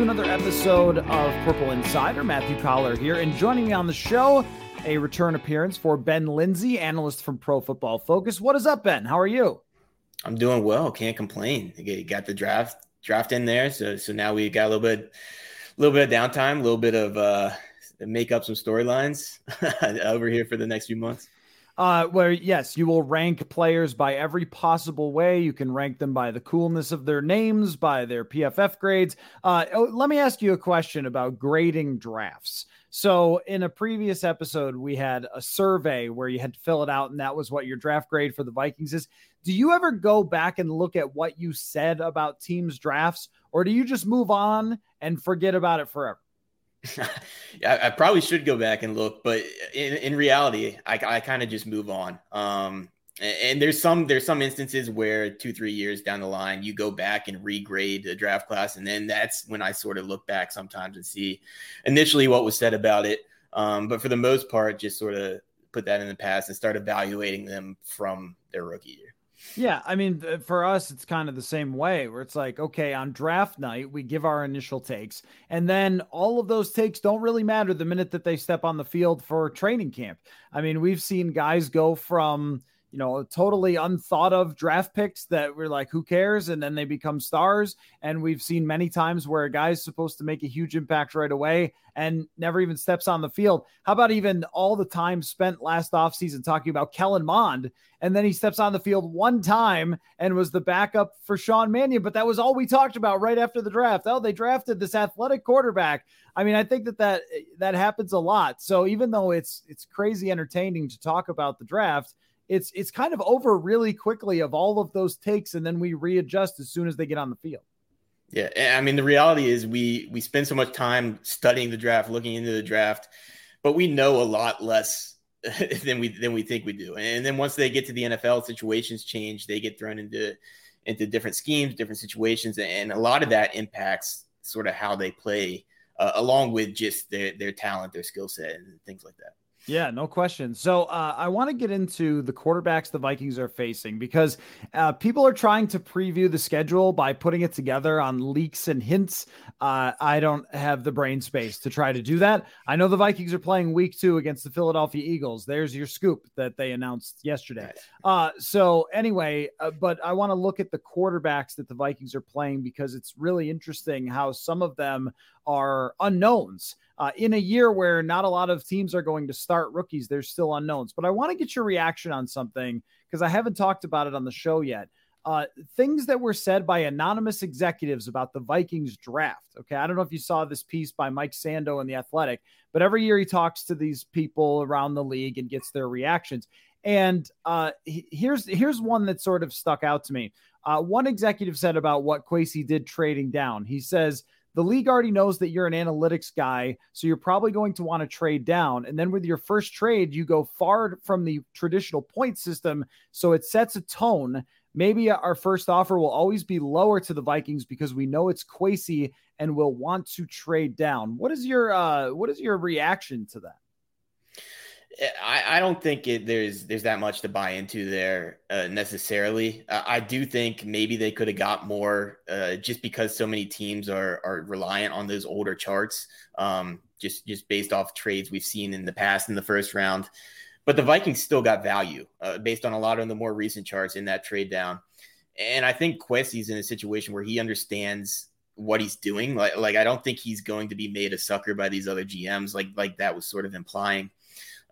Another episode of Purple Insider. Matthew Coller here, and joining me on the show, a return appearance for Ben Linsey, analyst from Pro Football Focus. What is up, Ben? How are you? I'm doing well. Can't complain. You got the draft draft in there, so so now we got a little bit, a little bit of downtime, a little bit of uh, make up some storylines over here for the next few months. Uh, where yes, you will rank players by every possible way. You can rank them by the coolness of their names, by their PFF grades. Uh, oh, let me ask you a question about grading drafts. So, in a previous episode, we had a survey where you had to fill it out, and that was what your draft grade for the Vikings is. Do you ever go back and look at what you said about teams' drafts, or do you just move on and forget about it forever? I, probably should go back and look, but in, in reality, I, I kind of just move on. Um, and, and there's some there's some instances where two three years down the line, you go back and regrade the draft class, and then that's when I sort of look back sometimes and see initially what was said about it. Um, but for the most part, just sort of put that in the past and start evaluating them from their rookie year. Yeah, I mean, for us, it's kind of the same way where it's like, okay, on draft night, we give our initial takes, and then all of those takes don't really matter the minute that they step on the field for training camp. I mean, we've seen guys go from, you know, totally unthought of draft picks that we're like, who cares? And then they become stars. And we've seen many times where a guy's supposed to make a huge impact right away and never even steps on the field. How about even all the time spent last offseason talking about Kellen Mond? And then he steps on the field one time and was the backup for Sean Mannion. But that was all we talked about right after the draft. Oh, they drafted this athletic quarterback. I mean, I think that that, that happens a lot. So even though it's it's crazy entertaining to talk about the draft, it's it's kind of over really quickly of all of those takes, and then we readjust as soon as they get on the field. Yeah, I mean the reality is we we spend so much time studying the draft, looking into the draft, but we know a lot less than we than we think we do. And then once they get to the NFL, situations change. They get thrown into into different schemes, different situations, and a lot of that impacts sort of how they play, uh, along with just their their talent, their skill set, and things like that. Yeah, no question. So uh, I want to get into the quarterbacks the Vikings are facing because uh, people are trying to preview the schedule by putting it together on leaks and hints. Uh, I don't have the brain space to try to do that. I know the Vikings are playing week two against the Philadelphia Eagles. There's your scoop that they announced yesterday. Uh, so anyway, uh, but I want to look at the quarterbacks that the Vikings are playing because it's really interesting how some of them are unknowns. Uh, in a year where not a lot of teams are going to start rookies, there's still unknowns. But I want to get your reaction on something because I haven't talked about it on the show yet. Uh, things that were said by anonymous executives about the Vikings draft. Okay. I don't know if you saw this piece by Mike Sando in The Athletic, but every year he talks to these people around the league and gets their reactions. And uh, he- here's here's one that sort of stuck out to me. Uh, one executive said about what Kwesi did trading down. He says, the league already knows that you're an analytics guy, so you're probably going to want to trade down. And then with your first trade, you go far from the traditional point system, so it sets a tone. Maybe our first offer will always be lower to the Vikings because we know it's Kwesi and will want to trade down. What is your uh, what is your reaction to that? I, I don't think it, there's there's that much to buy into there uh, necessarily. Uh, I do think maybe they could have got more uh, just because so many teams are are reliant on those older charts, um, just just based off trades we've seen in the past in the first round. But the Vikings still got value uh, based on a lot of the more recent charts in that trade down. And I think Kwesi's in a situation where he understands what he's doing. Like, like I don't think he's going to be made a sucker by these other GMs, like like that was sort of implying.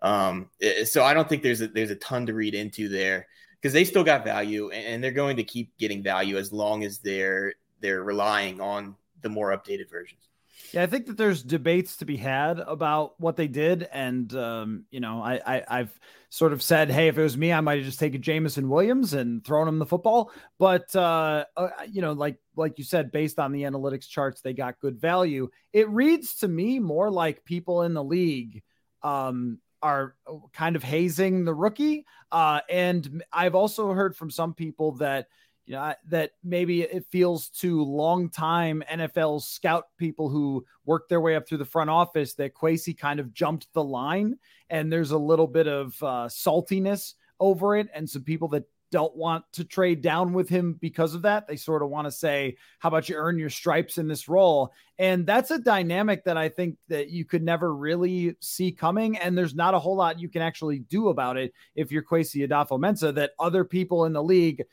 Um, eh, so I don't think there's a there's a ton to read into there. because they still got value and they're going to keep getting value as long as they're they're relying on the more updated versions. Yeah, I think that there's debates to be had about what they did, and um, you know, I, I have sort of said, hey, if it was me, I might have just taken Jameson Williams and thrown him the football. But uh, uh, you know, like like you said, based on the analytics charts, they got good value. It reads to me more like people in the league um, are kind of hazing the rookie. Uh, and I've also heard from some people that you know, that maybe it feels to long time NFL scout people who work their way up through the front office that Kwesi kind of jumped the line and there's a little bit of uh, saltiness over it. And some people that don't want to trade down with him because of that. They sort of want to say, how about you earn your stripes in this role? And that's a dynamic that I think that you could never really see coming. And there's not a whole lot you can actually do about it if you're Kwesi Adofo-Mensah that other people in the league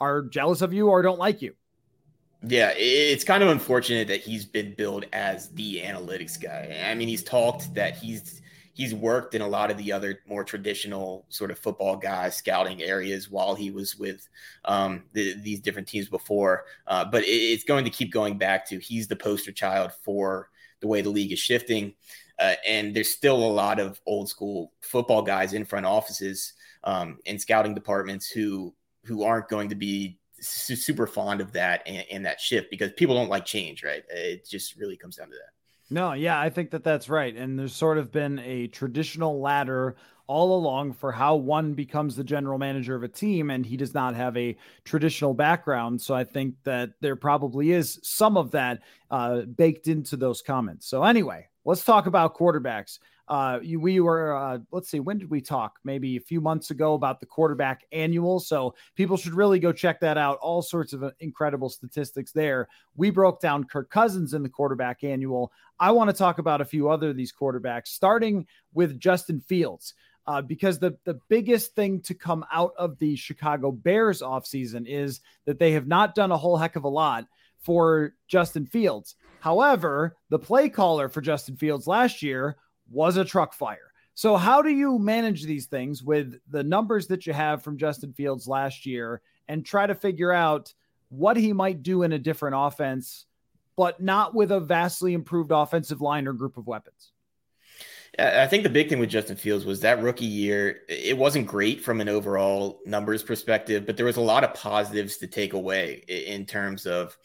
are jealous of you or don't like you. Yeah, it's kind of unfortunate that he's been billed as the analytics guy. I mean, he's talked that he's he's worked in a lot of the other more traditional sort of football guys scouting areas while he was with um, the, these different teams before. Uh, but it, it's going to keep going back to he's the poster child for the way the league is shifting. Uh, and there's still a lot of old school football guys in front offices um, and scouting departments who who aren't going to be super fond of that and, and, that shift because people don't like change, right? It just really comes down to that. No, yeah, I think that that's right. And there's sort of been a traditional ladder all along for how one becomes the general manager of a team, and he does not have a traditional background. So I think that there probably is some of that uh, baked into those comments. So, anyway, let's talk about quarterbacks. Uh, we were, uh, let's see, when did we talk? Maybe a few months ago about the quarterback annual. So people should really go check that out. All sorts of uh, incredible statistics there. We broke down Kirk Cousins in the quarterback annual. I want to talk about a few other of these quarterbacks, starting with Justin Fields. Uh, because the, the biggest thing to come out of the Chicago Bears offseason is that they have not done a whole heck of a lot for Justin Fields. However, the play caller for Justin Fields last year was a truck fire. So, how do you manage these things with the numbers that you have from Justin Fields last year and try to figure out what he might do in a different offense, but not with a vastly improved offensive line or group of weapons? I think the big thing with Justin Fields was that rookie year, it wasn't great from an overall numbers perspective, but there was a lot of positives to take away in terms of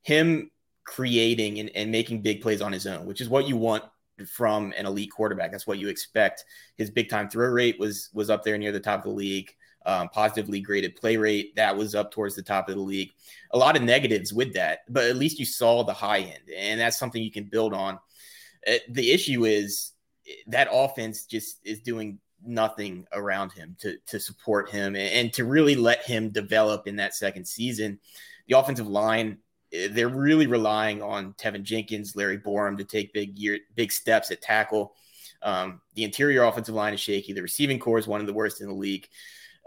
him creating and, and making big plays on his own, which is what you want from an elite quarterback. That's what you expect. His big time throw rate was was up there near the top of the league. Um, positively graded play rate that was up towards the top of the league. A lot of negatives with that, but at least you saw the high end, and that's something you can build on. Uh, the issue is that offense just is doing nothing around him to to support him and, and to really let him develop in that second season. The offensive line they're really relying on Teven Jenkins, Larry Borom to take big year, big steps at tackle. Um, the interior offensive line is shaky. The receiving core is one of the worst in the league.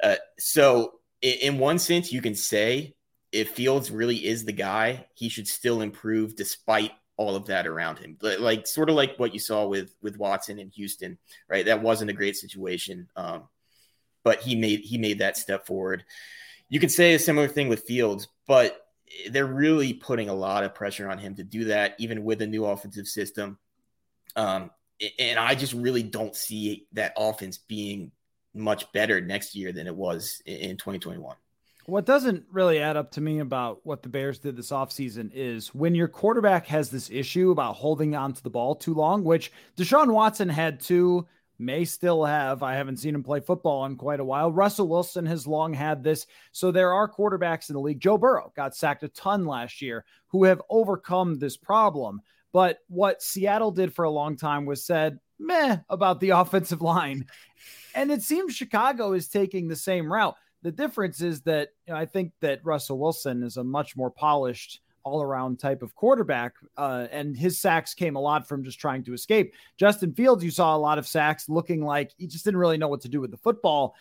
Uh, so, in, in, one sense, you can say if Fields really is the guy, he should still improve despite all of that around him. Like sort of like what you saw with with Watson in Houston, right? That wasn't a great situation, um, but he made he made that step forward. You could say a similar thing with Fields, but they're really putting a lot of pressure on him to do that, even with a new offensive system. Um, and I just really don't see that offense being much better next year than it was in 2021. What doesn't really add up to me about what the Bears did this offseason is when your quarterback has this issue about holding onto the ball too long, which Deshaun Watson had too may still have. I haven't seen him play football in quite a while. Russell Wilson has long had this. So there are quarterbacks in the league. Joe Burrow got sacked a ton last year who have overcome this problem. But what Seattle did for a long time was said, meh, about the offensive line. And it seems Chicago is taking the same route. The difference is that you know, I think that Russell Wilson is a much more polished all around type of quarterback. Uh, and his sacks came a lot from just trying to escape. Justin Fields, you saw a lot of sacks looking like he just didn't really know what to do with the football.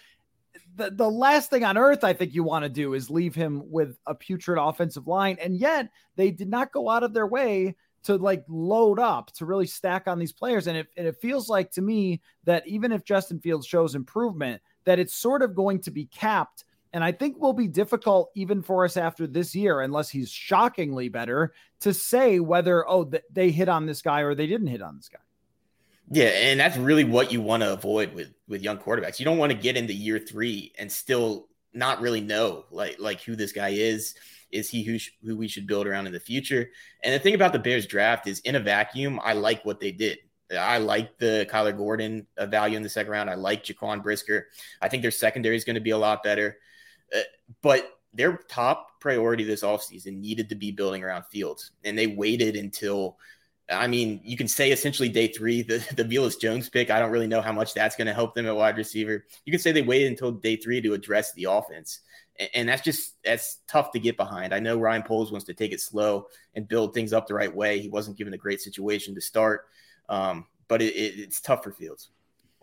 The, the last thing on earth I think you want to do is leave him with a putrid offensive line. And yet they did not go out of their way to like load up to really stack on these players. And it, and it feels like to me that even if Justin Fields shows improvement, that it's sort of going to be capped And I think will be difficult even for us after this year, unless he's shockingly better, to say whether, oh, th- they hit on this guy or they didn't hit on this guy. Yeah, and that's really what you want to avoid with with young quarterbacks. You don't want to get into year three and still not really know like like who this guy is. Is he who sh- who we should build around in the future? And the thing about the Bears draft is, in a vacuum, I like what they did. I like the Kyler Gordon value in the second round. I like Jaquan Brisker. I think their secondary is going to be a lot better. But their top priority this offseason needed to be building around Fields. And they waited until, I mean, you can say essentially day three, the, the Velus Jones pick. I don't really know how much that's going to help them at wide receiver. You can say they waited until day three to address the offense. And, and that's just, that's tough to get behind. I know Ryan Poles wants to take it slow and build things up the right way. He wasn't given a great situation to start. Um, but it, it, it's tough for Fields.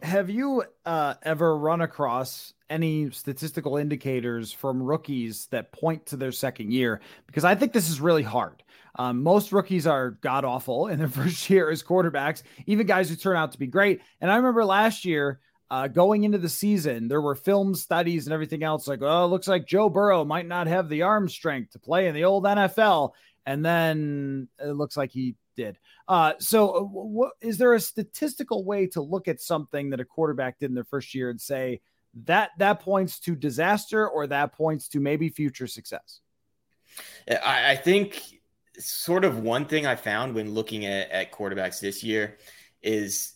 Have you uh, ever run across any statistical indicators from rookies that point to their second year? Because I think this is really hard. Um, most rookies are god awful in their first year as quarterbacks, even guys who turn out to be great. And I remember last year, uh, going into the season, there were film studies and everything else like, oh, it looks like Joe Burrow might not have the arm strength to play in the old NFL. And then it looks like he did. Uh, so, uh, what, is there a statistical way to look at something that a quarterback did in their first year and say that that points to disaster or that points to maybe future success? I, I think sort of one thing I found when looking at, at quarterbacks this year is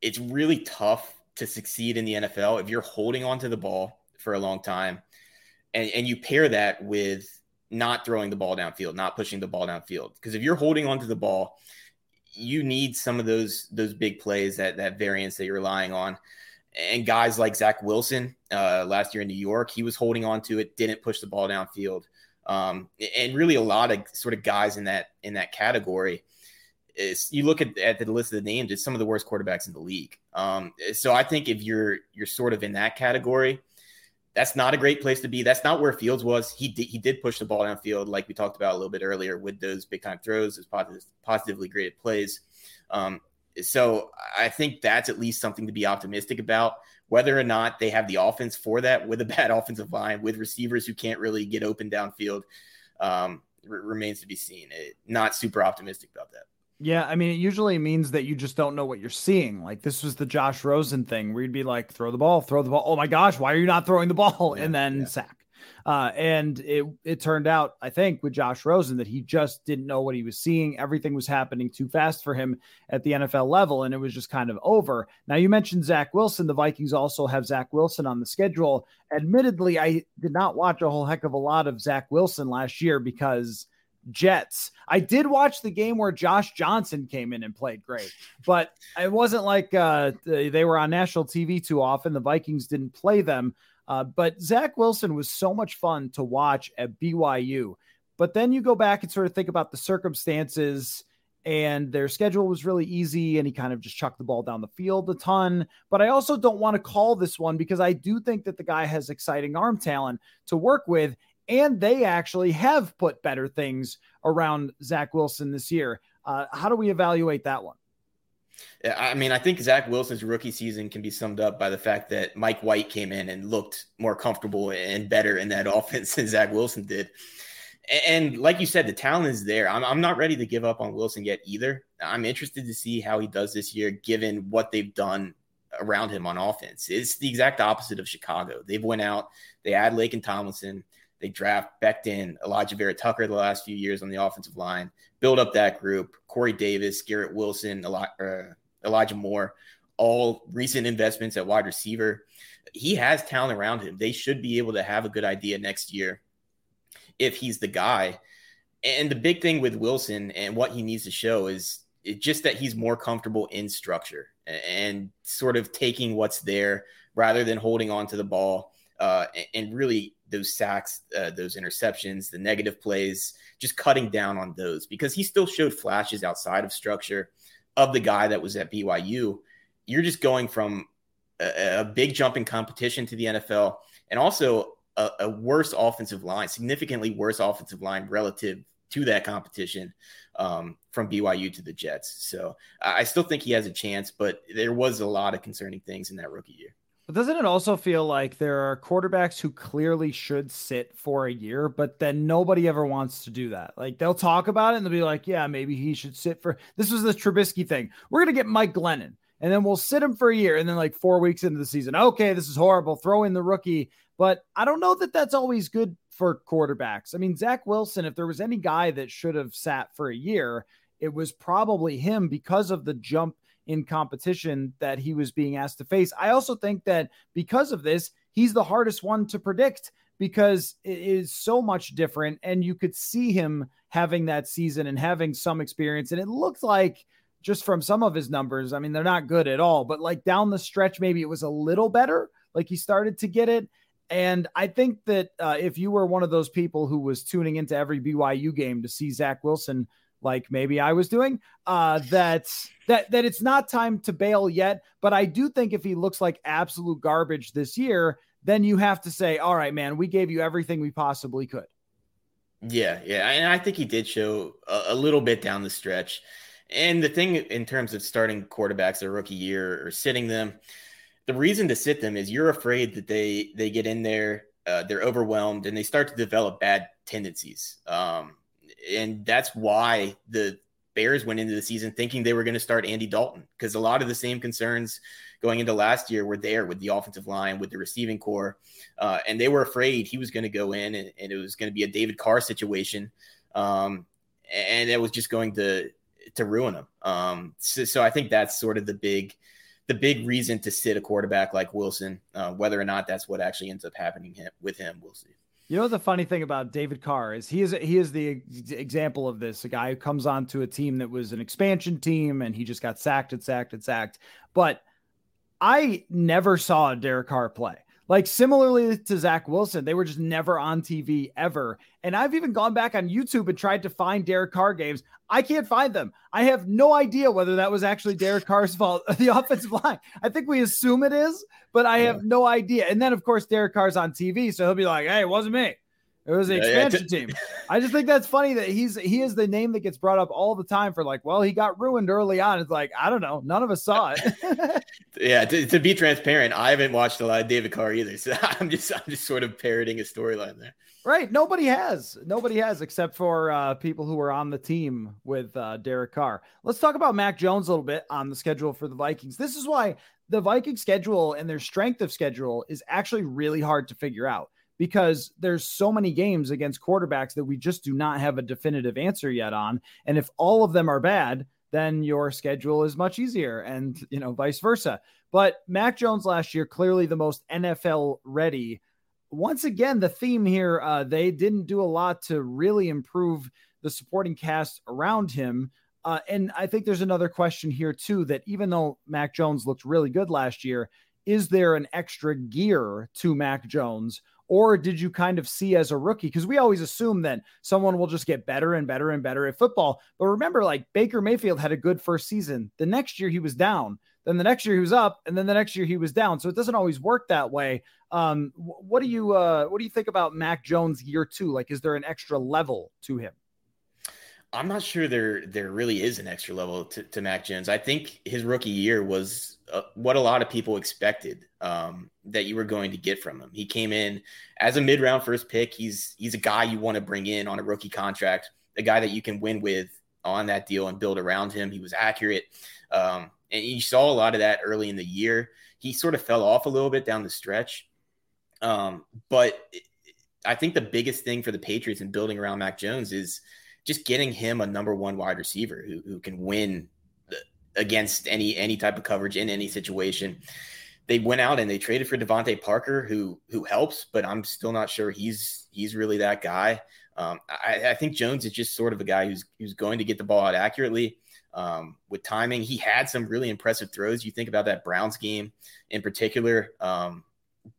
it's really tough to succeed in the NFL if you're holding onto the ball for a long time and, and you pair that with not throwing the ball downfield, not pushing the ball downfield. Because if you're holding onto the ball, you need some of those those big plays that that variance that you're relying on. And guys like Zach Wilson uh, last year in New York, he was holding on to it, didn't push the ball downfield. Um, and really a lot of sort of guys in that in that category. Is you look at, at the list of the names, it's some of the worst quarterbacks in the league. Um, so I think if you're you're sort of in that category, that's not a great place to be. That's not where Fields was. He did, he did push the ball downfield, like we talked about a little bit earlier, with those big time throws, those positive, positively graded plays. Um, so I think that's at least something to be optimistic about. Whether or not they have the offense for that, with a bad offensive line, with receivers who can't really get open downfield, um, r- remains to be seen. It, not super optimistic about that. Yeah, I mean, it usually means that you just don't know what you're seeing. Like this was the Josh Rosen thing where you'd be like, throw the ball, throw the ball. Oh my gosh, why are you not throwing the ball? Yeah, and then yeah. sack. Uh, and it it turned out, I think, with Josh Rosen that he just didn't know what he was seeing. Everything was happening too fast for him at the NFL level, and it was just kind of over. Now you mentioned Zach Wilson. The Vikings also have Zach Wilson on the schedule. Admittedly, I did not watch a whole heck of a lot of Zach Wilson last year because Jets. I did watch the game where Josh Johnson came in and played great, but it wasn't like uh, they were on national TV too often. The Vikings didn't play them. Uh, but Zach Wilson was so much fun to watch at BYU. But then you go back and sort of think about the circumstances, and their schedule was really easy, and he kind of just chucked the ball down the field a ton. But I also don't want to call this one because I do think that the guy has exciting arm talent to work with and they actually have put better things around Zach Wilson this year. Uh, how do we evaluate that one? I mean, I think Zach Wilson's rookie season can be summed up by the fact that Mike White came in and looked more comfortable and better in that offense than Zach Wilson did. And like you said, the talent is there. I'm, I'm not ready to give up on Wilson yet either. I'm interested to see how he does this year, given what they've done around him on offense. It's the exact opposite of Chicago. They've went out, they add Laken Tomlinson, they draft Becton, Alijah Vera-Tucker the last few years on the offensive line, build up that group. Corey Davis, Garrett Wilson, uh, Elijah Moore, all recent investments at wide receiver. He has talent around him. They should be able to have a good idea next year if he's the guy. And the big thing with Wilson and what he needs to show is just that he's more comfortable in structure and sort of taking what's there rather than holding on to the ball uh, and really those sacks, uh, those interceptions, the negative plays, just cutting down on those because he still showed flashes outside of structure of the guy that was at BYU. You're just going from a, a big jump in competition to the NFL and also a, a, worse offensive line, significantly worse offensive line relative to that competition um, from BYU to the Jets. So I still think he has a chance, but there was a lot of concerning things in that rookie year. But doesn't it also feel like there are quarterbacks who clearly should sit for a year, but then nobody ever wants to do that? Like they'll talk about it and they'll be like, yeah, maybe he should sit for this was the Trubisky thing. We're going to get Mike Glennon and then we'll sit him for a year. And then, like four weeks into the season, okay, this is horrible. Throw in the rookie. But I don't know that that's always good for quarterbacks. I mean, Zach Wilson, if there was any guy that should have sat for a year, it was probably him because of the jump in competition that he was being asked to face. I also think that because of this, he's the hardest one to predict because it is so much different. And you could see him having that season and having some experience. And it looked like just from some of his numbers, I mean, they're not good at all, but like down the stretch, maybe it was a little better. Like he started to get it. And I think that uh, if you were one of those people who was tuning into every BYU game to see Zach Wilson like maybe I was doing, uh, that that that it's not time to bail yet. But I do think if he looks like absolute garbage this year, then you have to say, all right, man, we gave you everything we possibly could. Yeah, yeah, and I think he did show a, a little bit down the stretch. And the thing in terms of starting quarterbacks a rookie year or sitting them, the reason to sit them is you're afraid that they they get in there, uh, they're overwhelmed, and they start to develop bad tendencies. Um, and that's why the Bears went into the season thinking they were going to start Andy Dalton because a lot of the same concerns going into last year were there with the offensive line, with the receiving core, uh, and they were afraid he was going to go in and, and, it was going to be a David Carr situation, um, and it was just going to to ruin him. Um, so, so, I think that's sort of the big the big reason to sit a quarterback like Wilson. Uh, whether or not that's what actually ends up happening with him, we'll see. You know the funny thing about David Carr is he is he is the example of this. A guy who comes onto a team that was an expansion team and he just got sacked and sacked and sacked. But I never saw Derek Carr play. Like similarly to Zach Wilson, they were just never on TV ever. And I've even gone back on YouTube and tried to find Derek Carr games. I can't find them. I have no idea whether that was actually Derek Carr's fault, the offensive line. I think we assume it is, but I have no idea. And then of course Derek Carr's on TV, so he'll be like, "Hey, it wasn't me." It was the yeah, expansion yeah. team. I just think that's funny that he's he is the name that gets brought up all the time for like, well, he got ruined early on. It's like I don't know, none of us saw it. yeah, to, to, be transparent, I haven't watched a lot of David Carr either, so I'm just I'm just sort of parroting a storyline there. Right, nobody has, nobody has, except for uh, people who were on the team with uh, Derek Carr. Let's talk about Mac Jones a little bit on the schedule for the Vikings. This is why the Viking schedule and their strength of schedule is actually really hard to figure out because there's so many games against quarterbacks that we just do not have a definitive answer yet on. And if all of them are bad, then your schedule is much easier and, you know, vice versa. But Mac Jones last year, clearly the most NFL ready. Once again, the theme here, uh, they didn't do a lot to really improve the supporting cast around him. Uh, and I think there's another question here, too, that even though Mac Jones looked really good last year, is there an extra gear to Mac Jones? Or did you kind of see as a rookie? Because we always assume that someone will just get better and better and better at football. But remember, like Baker Mayfield had a good first season. The next year he was down. Then the next year he was up, and then the next year he was down. So it doesn't always work that way. Um, what do you uh, what do you think about Mac Jones year two? Like, is there an extra level to him? I'm not sure there there really is an extra level to, to Mac Jones. I think his rookie year was uh, what a lot of people expected um, that you were going to get from him. He came in as a mid round first pick. He's he's a guy you want to bring in on a rookie contract, a guy that you can win with on that deal and build around him. He was accurate, um, and you saw a lot of that early in the year. He sort of fell off a little bit down the stretch, um, but I think the biggest thing for the Patriots in building around Mac Jones is just getting him a number one wide receiver who, who can win against any any type of coverage in any situation. They went out and they traded for DeVante Parker, who who helps, but I'm still not sure he's he's really that guy. Um, I, I, think Jones is just sort of a guy who's who's going to get the ball out accurately um, with timing. He had some really impressive throws. You think about that Browns game in particular, um,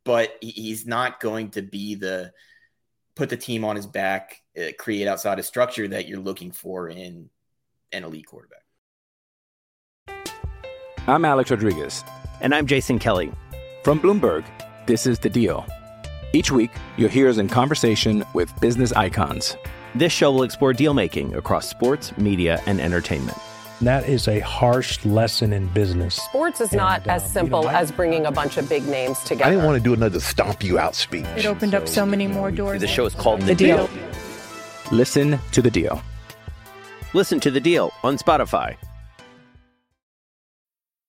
but he's not going to be the put the team on his back, uh, create outside of structure that you're looking for in an elite quarterback. I'm Alex Rodriguez. And I'm Jason Kelly. From Bloomberg, this is The Deal. Each week, you'll hear us in conversation with business icons. This show will explore deal making across sports, media, and entertainment that is a harsh lesson in business. Sports is not And, as um, you simple know, I- as bringing a bunch of big names together. I didn't want to do another stomp you out speech. It opened up so many more doors. The show is called The Deal. Listen to the deal. Listen to the deal on Spotify.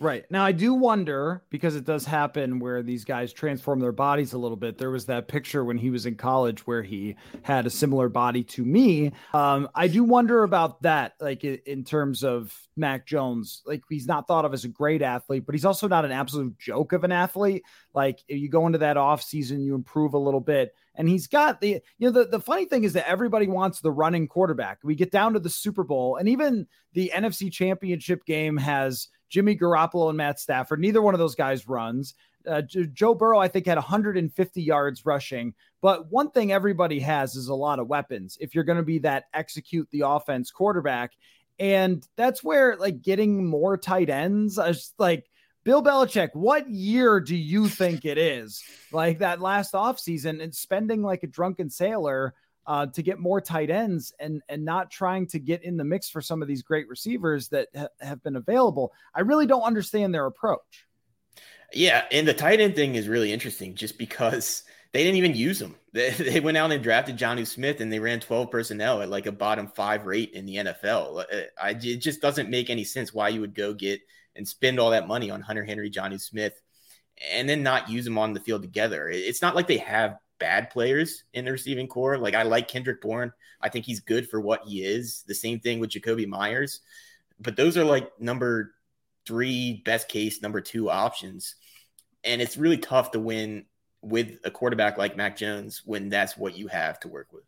Right. Now, I do wonder because it does happen where these guys transform their bodies a little bit. There was that picture when he was in college where he had a similar body to me. Um, I do wonder about that, like in terms of Mac Jones. Like, he's not thought of as a great athlete, but he's also not an absolute joke of an athlete. Like, you go into that off season, you improve a little bit. And he's got the, you know, the, the funny thing is that everybody wants the running quarterback. We get down to the Super Bowl, and even the NFC Championship game has Jimmy Garoppolo and Matt Stafford. Neither one of those guys runs. Uh, Joe Burrow, I think, had 150 yards rushing. But one thing everybody has is a lot of weapons. If you're going to be that execute the offense quarterback, and that's where like getting more tight ends, I was like, Bill Belichick, what year do you think it is? Like that last offseason and spending like a drunken sailor uh, to get more tight ends and and not trying to get in the mix for some of these great receivers that ha- have been available. I really don't understand their approach. Yeah, and the tight end thing is really interesting just because they didn't even use them. They, they went out and drafted Jonnu Smith and they ran 12 personnel at like a bottom five rate in the NFL. Uh, I, it just doesn't make any sense why you would go get and spend all that money on Hunter Henry, Jonnu Smith, and then not use them on the field together. It's not like they have bad players in the receiving core. Like I like Kendrick Bourne. I think he's good for what he is. The same thing with Jakobi Meyers. But those are like number three, best case, number two options. And it's really tough to win with a quarterback like Mac Jones when that's what you have to work with.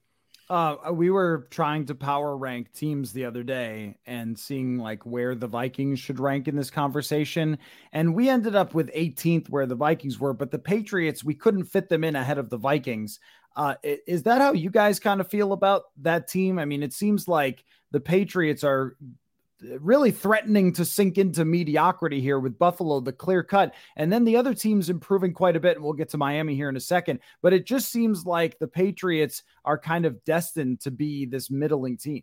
Uh, we were trying to power rank teams the other day and seeing like where the Vikings should rank in this conversation. And we ended up with 18th where the Vikings were, but the Patriots, we couldn't fit them in ahead of the Vikings. Uh, is that how you guys kind of feel about that team? I mean, it seems like the Patriots are really threatening to sink into mediocrity here with Buffalo, the clear cut. And then the other teams improving quite a bit. And we'll get to Miami here in a second. But it just seems like the Patriots are kind of destined to be this middling team.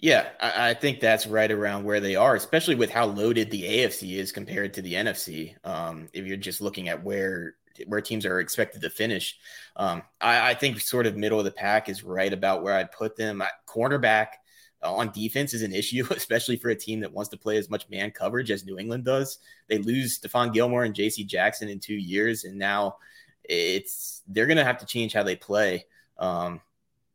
Yeah, I, I think that's right around where they are, especially with how loaded the AFC is compared to the NFC. Um, if you're just looking at where where teams are expected to finish, um, I, I think sort of middle of the pack is right about where I'd put them. I, cornerback on defense is an issue, especially for a team that wants to play as much man coverage as New England does. They lose Stephon Gilmore and J.C. Jackson in two years, and now it's they're going to have to change how they play, um,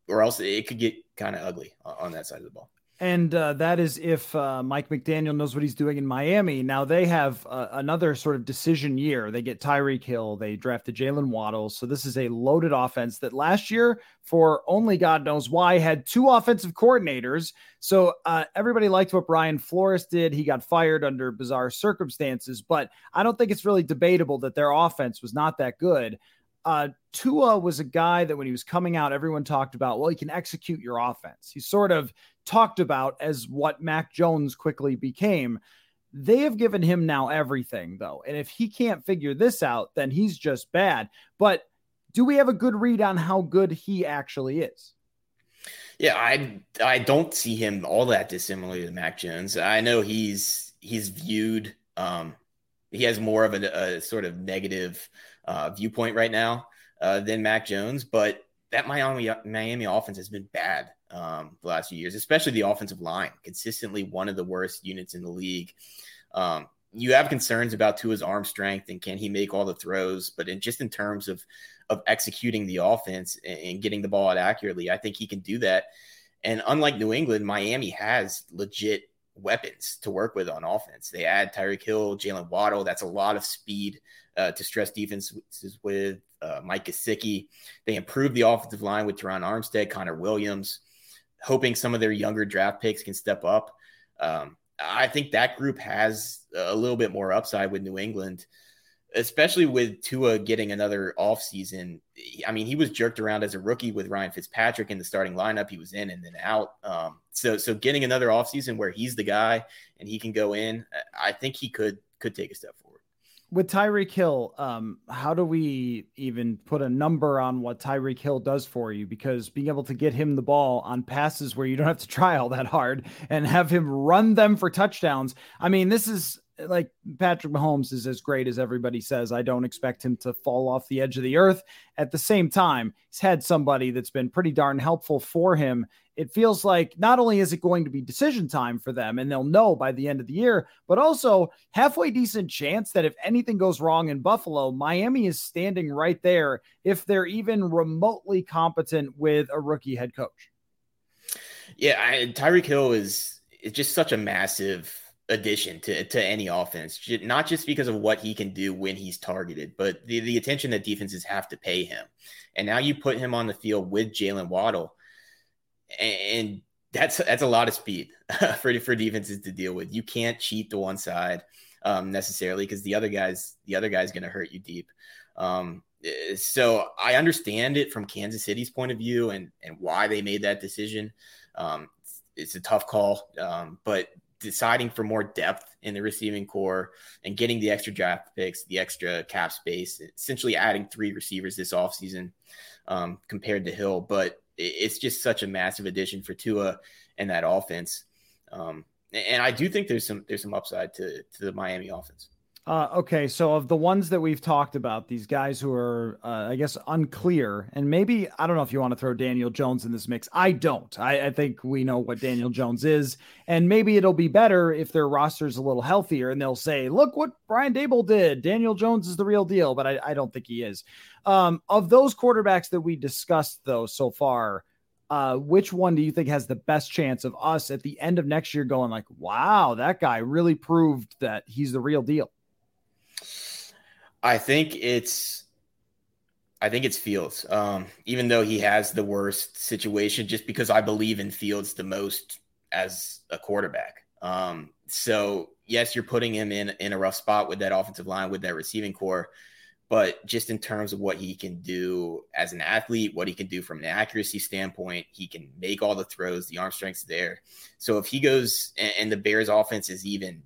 or else it could get kind of ugly on that side of the ball. And uh, that is if uh, Mike McDaniel knows what he's doing in Miami. Now they have uh, another sort of decision year. They get Tyreek Hill. They drafted Jalen Waddles. So this is a loaded offense that last year, for only God knows why, had two offensive coordinators. So uh, everybody liked what Brian Flores did. He got fired under bizarre circumstances, but I don't think it's really debatable that their offense was not that good. Uh, Tua was a guy that when he was coming out, everyone talked about, well, he can execute your offense. He's sort of talked about as what Mac Jones quickly became. They have given him now everything, though. And if he can't figure this out, then he's just bad. But do we have a good read on how good he actually is? Yeah, I I don't see him all that dissimilar to Mac Jones. I know he's he's viewed um he has more of a, a sort of negative uh, viewpoint right now uh, than Mac Jones, but that Miami Miami offense has been bad um, the last few years, especially the offensive line, consistently one of the worst units in the league. Um, you have concerns about Tua's arm strength and can he make all the throws, but in just in terms of of executing the offense and, and getting the ball out accurately, I think he can do that. And unlike New England, Miami has legit weapons to work with on offense. They add Tyreek Hill, Jalen Waddle. That's a lot of speed uh, to stress defenses with uh, Mike Gesicki. They improved the offensive line with Terron Armstead, Connor Williams. Hoping some of their younger draft picks can step up. Um, I think that group has a little bit more upside with New England, especially with Tua getting another offseason. I mean, he was jerked around as a rookie with Ryan Fitzpatrick in the starting lineup. He was in and then out. Um, so, so getting another offseason where he's the guy and he can go in, I think he could could take a step forward with Tyreek Hill, um, how do we even put a number on what Tyreek Hill does for you? Because being able to get him the ball on passes where you don't have to try all that hard and have him run them for touchdowns. I mean, this is like Patrick Mahomes is as great as everybody says. I don't expect him to fall off the edge of the earth. At the same time, he's had somebody that's been pretty darn helpful for him. It feels like not only is it going to be decision time for them and they'll know by the end of the year, but also halfway decent chance that if anything goes wrong in Buffalo, Miami is standing right there if they're even remotely competent with a rookie head coach. Yeah, Tyreek Hill is is just such a massive addition to, to any offense, not just because of what he can do when he's targeted, but the, the attention that defenses have to pay him. And now you put him on the field with Jalen Waddle, and that's that's a lot of speed for for defenses to deal with. You can't cheat the one side um, necessarily because the other guys the other guy's going to hurt you deep. Um, eh, so I understand it from Kansas City's point of view and and why they made that decision. Um, it's a tough call, um, but deciding for more depth in the receiving core and getting the extra draft picks, the extra cap space, essentially adding three receivers this offseason um, compared to Hill. But it's just such a massive addition for Tua and that offense. Um, and I do think there's some there's some upside to to the Miami offense. Uh, okay, so of the ones that we've talked about, these guys who are, uh, I guess, unclear, and maybe I don't know if you want to throw Daniel Jones in this mix. I don't. I, I, think we know what Daniel Jones is, and maybe it'll be better if their roster's a little healthier, and they'll say, "Look what Brian Daboll did. Daniel Jones is the real deal," but I, I don't think he is. Um, of those quarterbacks that we discussed, though, so far, uh, which one do you think has the best chance of us at the end of next year going like, "Wow, that guy really proved that he's the real deal"? I think it's I think it's Fields. Um, even though he has the worst situation, just because I believe in Fields the most as a quarterback. Um, so yes, you're putting him in in a rough spot with that offensive line, with that receiving core. But just in terms of what he can do as an athlete, what he can do from an accuracy standpoint, he can make all the throws, the arm strength's there. So if he goes and, and the Bears offense is even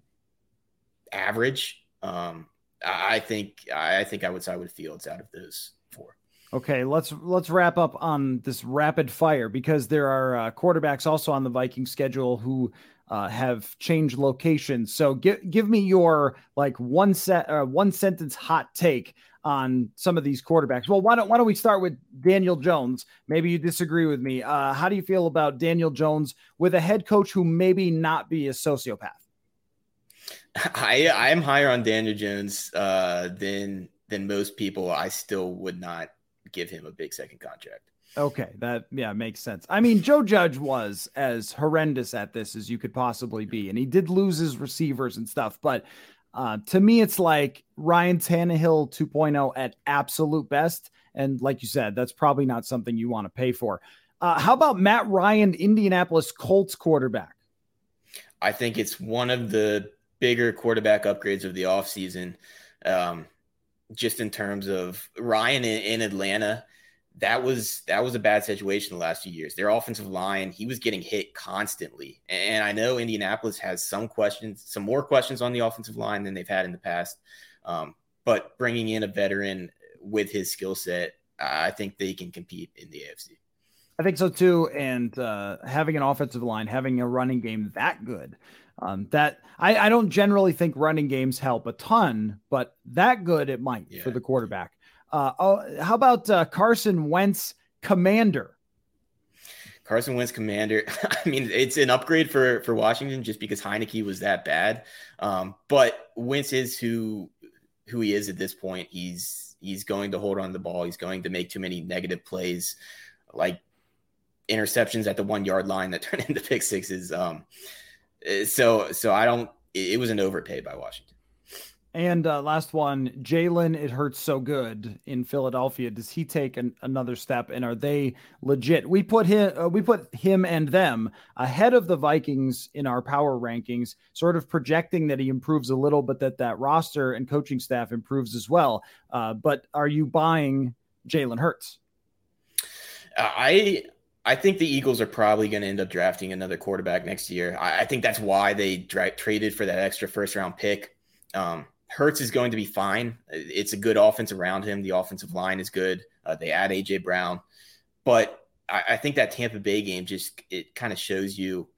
average, um, I think I think I would side with Fields out of those four. Okay, let's let's wrap up on this rapid fire because there are uh, quarterbacks also on the Viking schedule who uh, have changed locations. So give give me your like one set uh, one sentence hot take on some of these quarterbacks. Well, why don't why don't we start with Daniel Jones? Maybe you disagree with me. Uh, how do you feel about Daniel Jones with a head coach who maybe not be a sociopath? I I am higher on Daniel Jones uh, than than most people. I still would not give him a big second contract. Okay, that yeah makes sense. I mean, Joe Judge was as horrendous at this as you could possibly be, and he did lose his receivers and stuff. But uh, to me, it's like Ryan Tannehill 2.0 at absolute best. And like you said, that's probably not something you want to pay for. Uh, how about Matt Ryan, Indianapolis Colts quarterback? I think it's one of the bigger quarterback upgrades of the offseason. Um, just in terms of Ryan in, in, Atlanta, that was that was a bad situation the last few years. Their offensive line, he was getting hit constantly. And I know Indianapolis has some questions, some more questions on the offensive line than they've had in the past. Um, but bringing in a veteran with his skill set, I think they can compete in the AFC. I think so too. And uh, having an offensive line, having a running game that good, um, that I, I, don't generally think running games help a ton, but that good it might yeah. for the quarterback. Uh, oh, how about uh, Carson Wentz, Commander? Carson Wentz, Commander. I mean, it's an upgrade for for Washington just because Heinicke was that bad. Um, but Wentz is who who he is at this point. He's he's going to hold on the ball. He's going to make too many negative plays, like interceptions at the one yard line that turn into pick sixes. Um, so so I don't. It, was an overpay by Washington. And uh, last one, Jalen, it hurts so good in Philadelphia. Does he take an, another step? And are they legit? We put him, uh, we put him and them ahead of the Vikings in our power rankings, sort of projecting that he improves a little, but that that roster and coaching staff improves as well. Uh, but are you buying Jalen Hurts? I I think the Eagles are probably going to end up drafting another quarterback next year. I, I think that's why they dra- traded for that extra first round pick. Um, Hurts is going to be fine. It's a good offense around him. The offensive line is good. Uh, they add AJ Brown, but I, I think that Tampa Bay game just it kind of shows you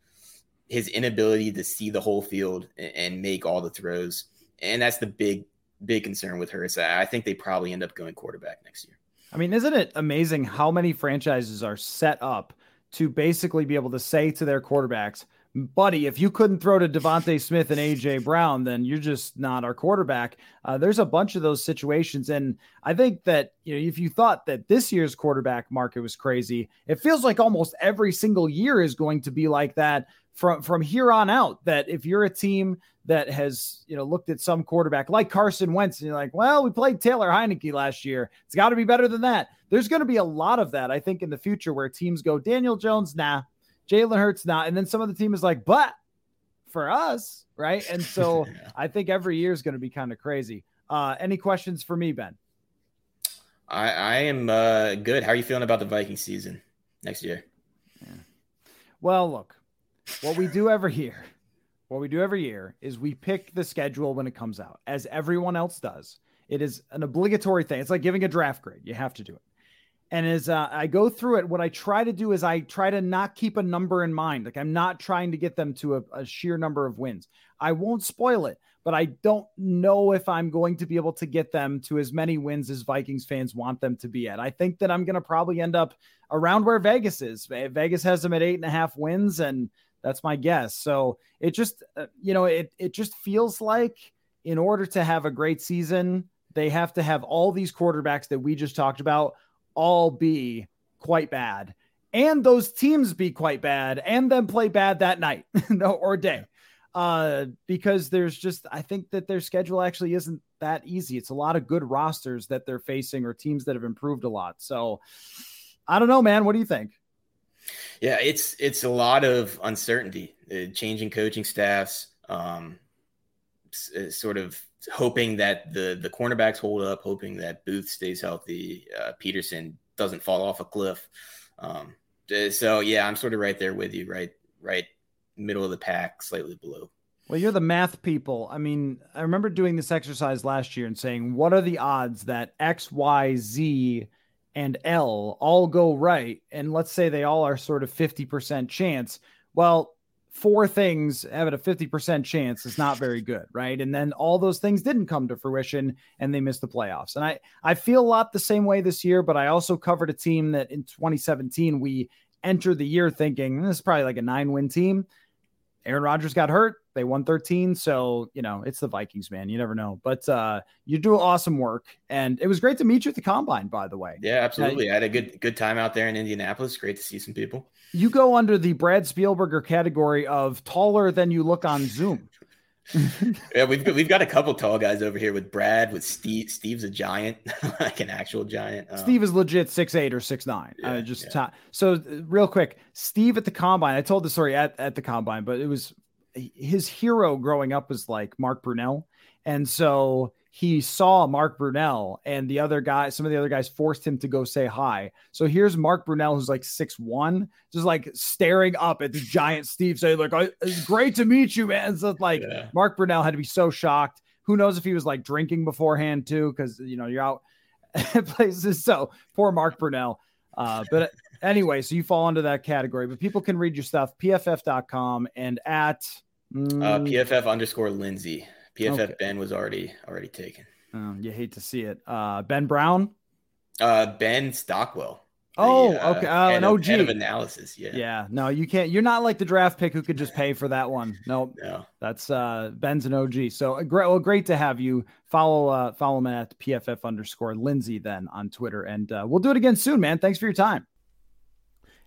his inability to see the whole field and, and make all the throws, and that's the big big concern with Hurts. I think they probably end up going quarterback next year. I mean, isn't it amazing how many franchises are set up to basically be able to say to their quarterbacks, buddy, if you couldn't throw to DeVonta Smith and AJ Brown, then you're just not our quarterback. Uh, there's a bunch of those situations, and I think that you know if you thought that this year's quarterback market was crazy, it feels like almost every single year is going to be like that from from here on out. That if you're a team that has you know looked at some quarterback like Carson Wentz, and you're like, well, we played Taylor Heinicke last year. It's got to be better than that. There's going to be a lot of that, I think, in the future where teams go Daniel Jones, nah, Jalen Hurts not. And then some of the team is like, but for us, right? And so. I think every year is going to be kind of crazy. Uh, any questions for me, Ben? I, I am uh, good. How are you feeling about the Viking season next year? Yeah. Well, look, what we do every year, what we do every year is we pick the schedule when it comes out, as everyone else does. It is an obligatory thing. It's like giving a draft grade. You have to do it. And as uh, I go through it, what I try to do is I try to not keep a number in mind. Like I'm not trying to get them to a, a, sheer number of wins. I won't spoil it, but I don't know if I'm going to be able to get them to as many wins as Vikings fans want them to be at. I think that I'm going to probably end up around where Vegas is. Vegas has them at eight and a half wins, and that's my guess. So it just, uh, you know, it it just feels like in order to have a great season, they have to have all these quarterbacks that we just talked about all be quite bad. And those teams be quite bad and then play bad that night or day. Uh, because there's just i think that their schedule actually isn't that easy. It's a lot of good rosters that they're facing or teams that have improved a lot. So i don't know man. What do you think yeah it's it's a lot of uncertainty uh, changing coaching staffs um, uh, sort of hoping that the the cornerbacks hold up, hoping that Booth stays healthy, uh, Peterson doesn't fall off a cliff. Um, so yeah, I'm sort of right there with you, right, right, middle of the pack, slightly below. Well, you're the math people. I mean, I remember doing this exercise last year and saying, what are the odds that X, Y, Z, and L all go right? And let's say they all are sort of 50% chance. Well, four things having a 50% chance is not very good, right? And then all those things didn't come to fruition and they missed the playoffs. And I I feel a lot the same way this year, but I also covered a team that in 2017 we entered the year thinking this is probably like a 9-win team. Aaron Rodgers got hurt. They won 13. So, you know, it's the Vikings, man. You never know. But uh, you do awesome work. And it was great to meet you at the combine, by the way. Yeah, absolutely. Uh, I had a good good time out there in Indianapolis. Great to see some people. You go under the Brad Spielberger category of taller than you look on Zoom. yeah, we've we've got a couple tall guys over here with Brad, with Steve. Steve's a giant, like an actual giant. Um, Steve is legit six eight or six nine. Yeah, uh, just yeah. so real quick, Steve at the combine. I told the story at at the combine, but it was his hero growing up was like Mark Brunell, and so he saw Mark Brunell and the other guy, some of the other guys forced him to go say hi. So here's Mark Brunell, who's like six one, just like staring up at the giant Steve, saying, like, it's great to meet you, man. So like yeah. Mark Brunell had to be so shocked. Who knows if he was like drinking beforehand too, because you know, you're out places. So poor Mark Brunell. Uh, but anyway, so you fall into that category, but people can read your stuff, pff.com and at mm, uh, pff underscore Linsey. PFF okay. Ben was already already taken. Oh, you hate to see it. Uh, ben Brown. Uh, Ben Stockwell. Oh, the, uh, okay. Uh, an OG of, of analysis. Yeah. Yeah. No, you can't. You're not like the draft pick who could just pay for that one. Nope. No. That's uh Ben's an OG. So uh, great. Well, great to have you. Follow uh follow him at PFF underscore Linsey then on Twitter, and uh, we'll do it again soon, man. Thanks for your time.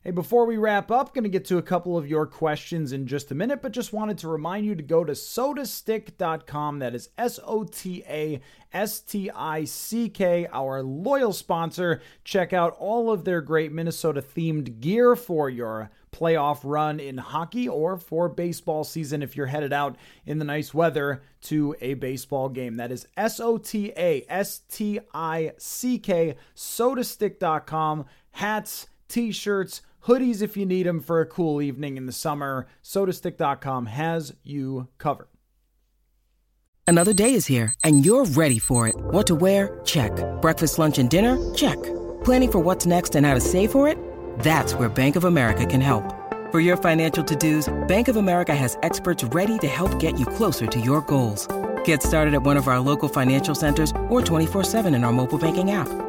Hey, before we wrap up, going to get to a couple of your questions in just a minute, but just wanted to remind you to go to sotastick.com. That is S O T A S T I C K, our loyal sponsor. Check out all of their great Minnesota themed gear for your playoff run in hockey or for baseball season if you're headed out in the nice weather to a baseball game. That is S O T A S T I C K, sotastick.com. Hats, t shirts, hoodies if you need them for a cool evening in the summer. Sotastick.com has you covered. Another day is here, and you're ready for it. What to wear? Check. Breakfast, lunch, and dinner? Check. Planning for what's next and how to save for it? That's where Bank of America can help. For your financial to dos, Bank of America has experts ready to help get you closer to your goals. Get started at one of our local financial centers or 24 7 in our mobile banking app.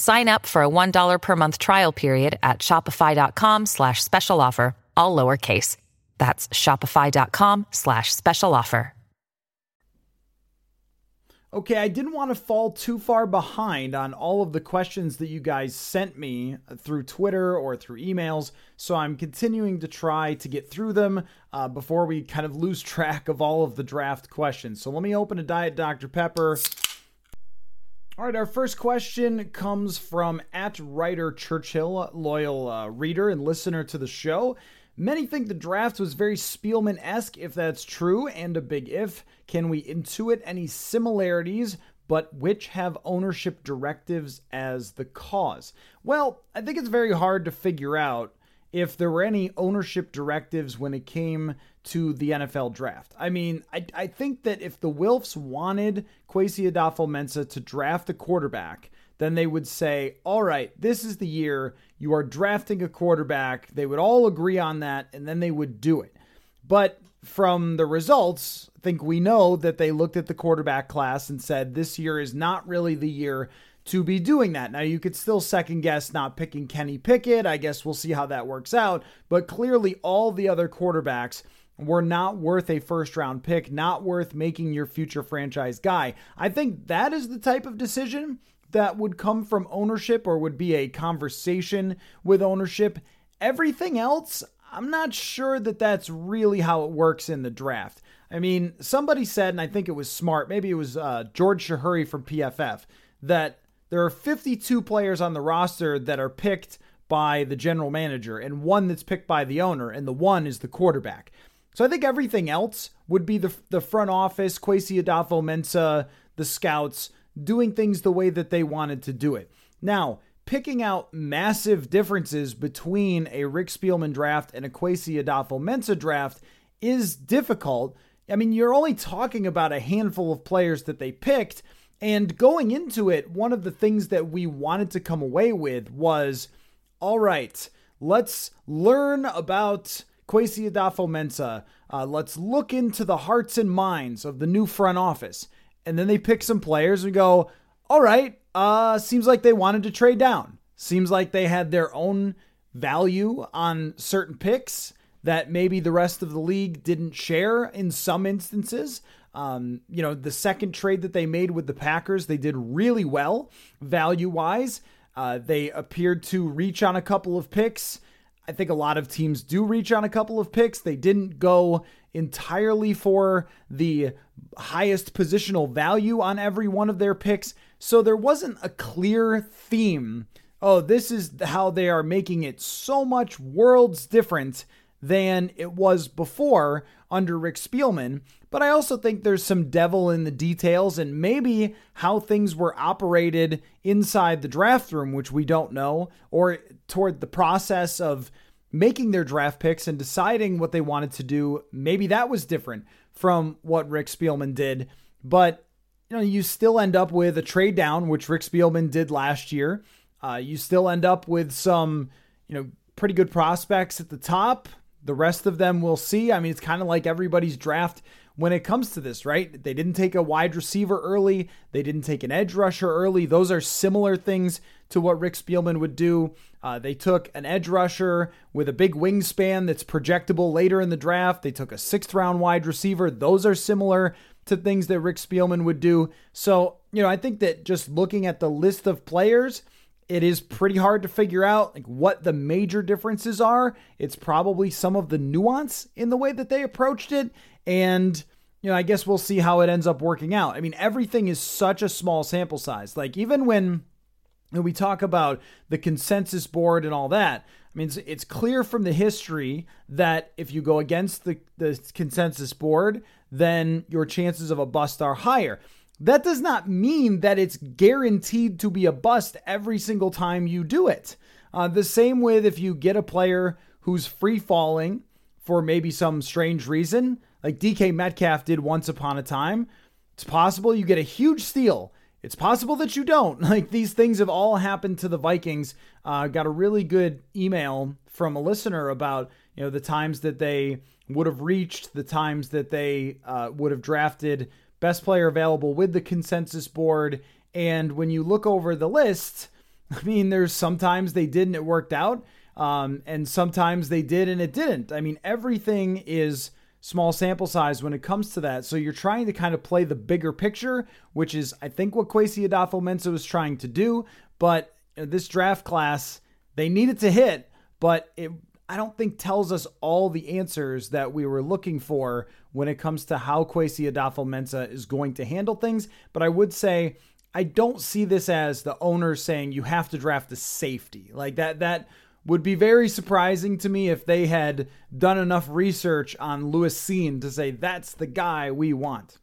Sign up for a $1 per month trial period at shopify.com slash special offer, all lowercase. That's shopify.com slash special offer. Okay, I didn't want to fall too far behind on all of the questions that you guys sent me through Twitter or through emails, so I'm continuing to try to get through them uh, before we kind of lose track of all of the draft questions. So let me open a Diet Dr. Pepper. All right, our first question comes from at writer Churchill, loyal uh, reader and listener to the show. Many think the draft was very Spielman esque. If that's true, and a big if, can we intuit any similarities, but which have ownership directives as the cause? Well, I think it's very hard to figure out if there were any ownership directives when it came to the NFL draft. I mean, I, I think that if the Wilfs wanted Kwesi Adofo-Mensah to draft a quarterback, then they would say, all right, this is the year you are drafting a quarterback. They would all agree on that, and then they would do it. But from the results, I think we know that they looked at the quarterback class and said, this year is not really the year to be doing that. Now, you could still second guess not picking Kenny Pickett. I guess we'll see how that works out. But clearly, all the other quarterbacks were not worth a first round pick, not worth making your future franchise guy. I think that is the type of decision that would come from ownership or would be a conversation with ownership. Everything else, I'm not sure that that's really how it works in the draft. I mean, somebody said, and I think it was smart, maybe it was uh, George Chahrouri from PFF, that there are 52 players on the roster that are picked by the general manager and one that's picked by the owner, and the one is the quarterback. So I think everything else would be the, the front office, Kwesi Adofo-Mensah, the scouts, doing things the way that they wanted to do it. Now, picking out massive differences between a Rick Spielman draft and a Kwesi Adofo-Mensah draft is difficult. I mean, you're only talking about a handful of players that they picked. And going into it, one of the things that we wanted to come away with was all right, let's learn about Kwesi Adofo-Mensah. Uh, let's look into the hearts and minds of the new front office and then they pick some players and go, all right, uh, seems like they wanted to trade down. Seems like they had their own value on certain picks that maybe the rest of the league didn't share in some instances. Um, you know, the second trade that they made with the Packers, they did really well value wise. Uh, they appeared to reach on a couple of picks. I think a lot of teams do reach on a couple of picks. They didn't go entirely for the highest positional value on every one of their picks. So there wasn't a clear theme. Oh, this is how they are making it so much worlds different than it was before under Rick Spielman. But I also think there's some devil in the details and maybe how things were operated inside the draft room, which we don't know, or toward the process of making their draft picks and deciding what they wanted to do. Maybe that was different from what Rick Spielman did. But you know, you still end up with a trade down, which Rick Spielman did last year. Uh, you still end up with some, you know, pretty good prospects at the top. The rest of them we'll see. I mean, it's kind of like everybody's draft when it comes to this, right? They didn't take a wide receiver early, they didn't take an edge rusher early. Those are similar things to what Rick Spielman would do. Uh, they took an edge rusher with a big wingspan that's projectable later in the draft. They took a sixth round wide receiver. Those are similar to things that Rick Spielman would do. So, you know, I think that just looking at the list of players, it is pretty hard to figure out like what the major differences are. It's probably some of the nuance in the way that they approached it and you know, I guess we'll see how it ends up working out. I mean, everything is such a small sample size. Like even when we talk about the consensus board and all that, I mean, it's, it's clear from the history that if you go against the, the consensus board, then your chances of a bust are higher. That does not mean that it's guaranteed to be a bust every single time you do it. Uh, the same with if you get a player who's free falling for maybe some strange reason, like DK Metcalf did once upon a time, it's possible you get a huge steal. It's possible that you don't. Like these things have all happened to the Vikings. Uh, got a really good email from a listener about you know the times that they would have reached, the times that they uh, would have drafted best player available with the consensus board. And when you look over the list, I mean, there's sometimes they didn't, it worked out, um, and sometimes they did and it didn't. I mean, everything is small sample size when it comes to that. So you're trying to kind of play the bigger picture, which is, I think, what Kwesi Adofo-Mensah was trying to do. But this draft class, they needed to hit, but it I don't think tells us all the answers that we were looking for when it comes to how Kwesi Adofo-Mensah is going to handle things. But I would say I don't see this as the owner saying you have to draft a safety. Like that that would be very surprising to me if they had done enough research on Lewis Cine to say that's the guy we want.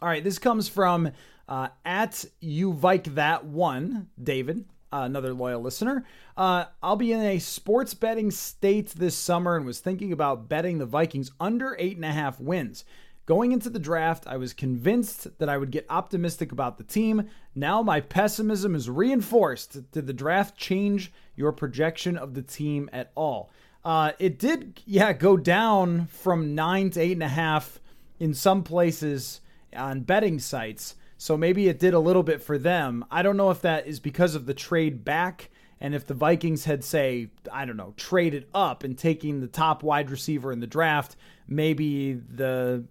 All right, this comes from uh, at you Vike that one, David uh, another loyal listener. Uh, I'll be in a sports betting state this summer and was thinking about betting the Vikings under eight and a half wins. Going into the draft, I was convinced that I would get optimistic about the team. Now my pessimism is reinforced. Did the draft change your projection of the team at all? Uh, it did, yeah, go down from nine to eight and a half in some places on betting sites. So maybe it did a little bit for them. I don't know if that is because of the trade back and if the Vikings had, say, I don't know, traded up and taking the top wide receiver in the draft, maybe the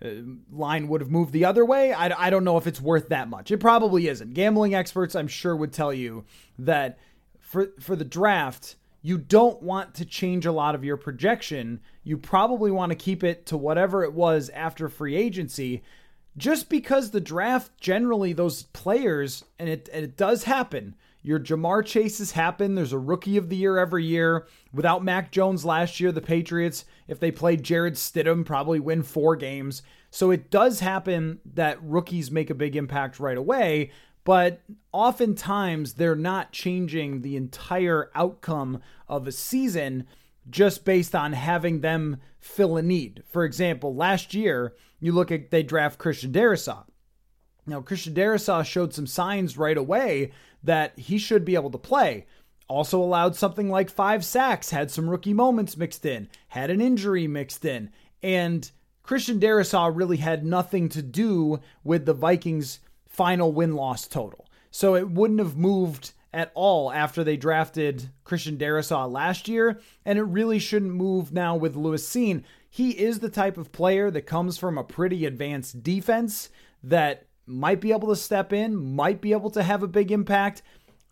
Uh, line would have moved the other way. I, I don't know if it's worth that much. It probably isn't. Gambling experts, I'm sure, would tell you that for for the draft, you don't want to change a lot of your projection. You probably want to keep it to whatever it was after free agency just because the draft generally those players and it and it does happen. Your Ja'Marr Chases happen. There's a rookie of the year every year. Without Mac Jones last year, the Patriots, if they played Jarrett Stidham, probably win four games. So it does happen that rookies make a big impact right away, but oftentimes they're not changing the entire outcome of a season just based on having them fill a need. For example, last year, you look at they draft Christian Darrisaw. Now, Christian Darrisaw showed some signs right away that he should be able to play. Also allowed something like five sacks, had some rookie moments mixed in, had an injury mixed in, and Christian Darrisaw really had nothing to do with the Vikings' final win loss total. So it wouldn't have moved at all after they drafted Christian Darrisaw last year, and it really shouldn't move now with Lewis Cine. He is the type of player that comes from a pretty advanced defense that might be able to step in, might be able to have a big impact,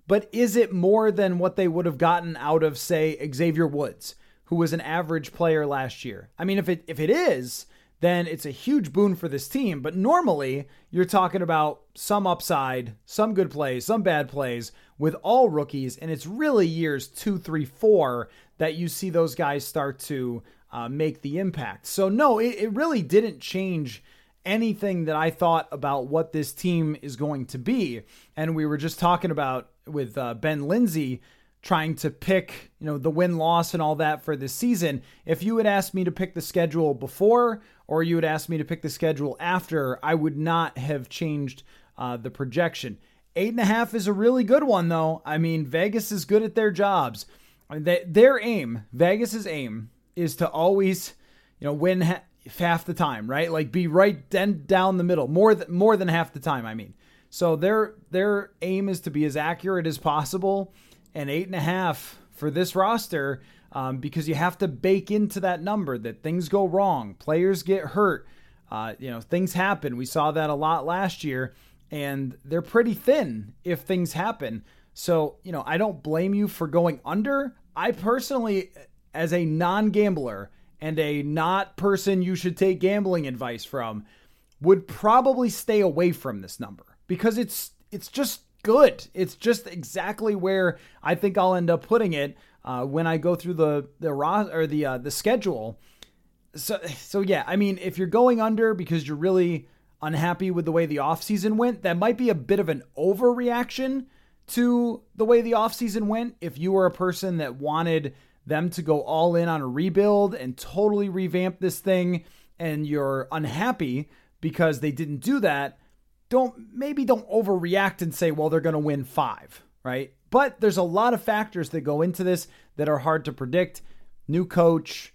but is it more than what they would have gotten out of, say, Xavier Woods, who was an average player last year? I mean, if it if it is, then it's a huge boon for this team. But normally, you're talking about some upside, some good plays, some bad plays with all rookies. And it's really years two, three, four that you see those guys start to uh, make the impact. So, no, it, it really didn't change anything that I thought about what this team is going to be. And we were just talking about with uh, Ben Linsey trying to pick, you know, the win loss and all that for this season. If you had asked me to pick the schedule before or you had asked me to pick the schedule after, I would not have changed uh, the projection. Eight and a half is a really good one, though. I mean, Vegas is good at their jobs. I mean, they, their aim, Vegas's aim, is to always, you know, win ha- half the time, right? Like be right den- down the middle, more than more than half the time. I mean, so their their aim is to be as accurate as possible, and eight and a half for this roster, um, because you have to bake into that number that things go wrong, players get hurt, uh, you know, things happen. We saw that a lot last year, and they're pretty thin if things happen. So, you know, I don't blame you for going under. I personally, as a non gambler and a not person you should take gambling advice from, would probably stay away from this number because it's it's just good. It's just exactly where I think I'll end up putting it uh, when I go through the the raw or the uh, the schedule. So so yeah, I mean, if you're going under because you're really unhappy with the way the offseason went, that might be a bit of an overreaction to the way the offseason went. If you were a person that wanted them to go all in on a rebuild and totally revamp this thing and you're unhappy because they didn't do that, don't maybe don't overreact and say, well, they're going to win five, right? But there's a lot of factors that go into this that are hard to predict. New coach,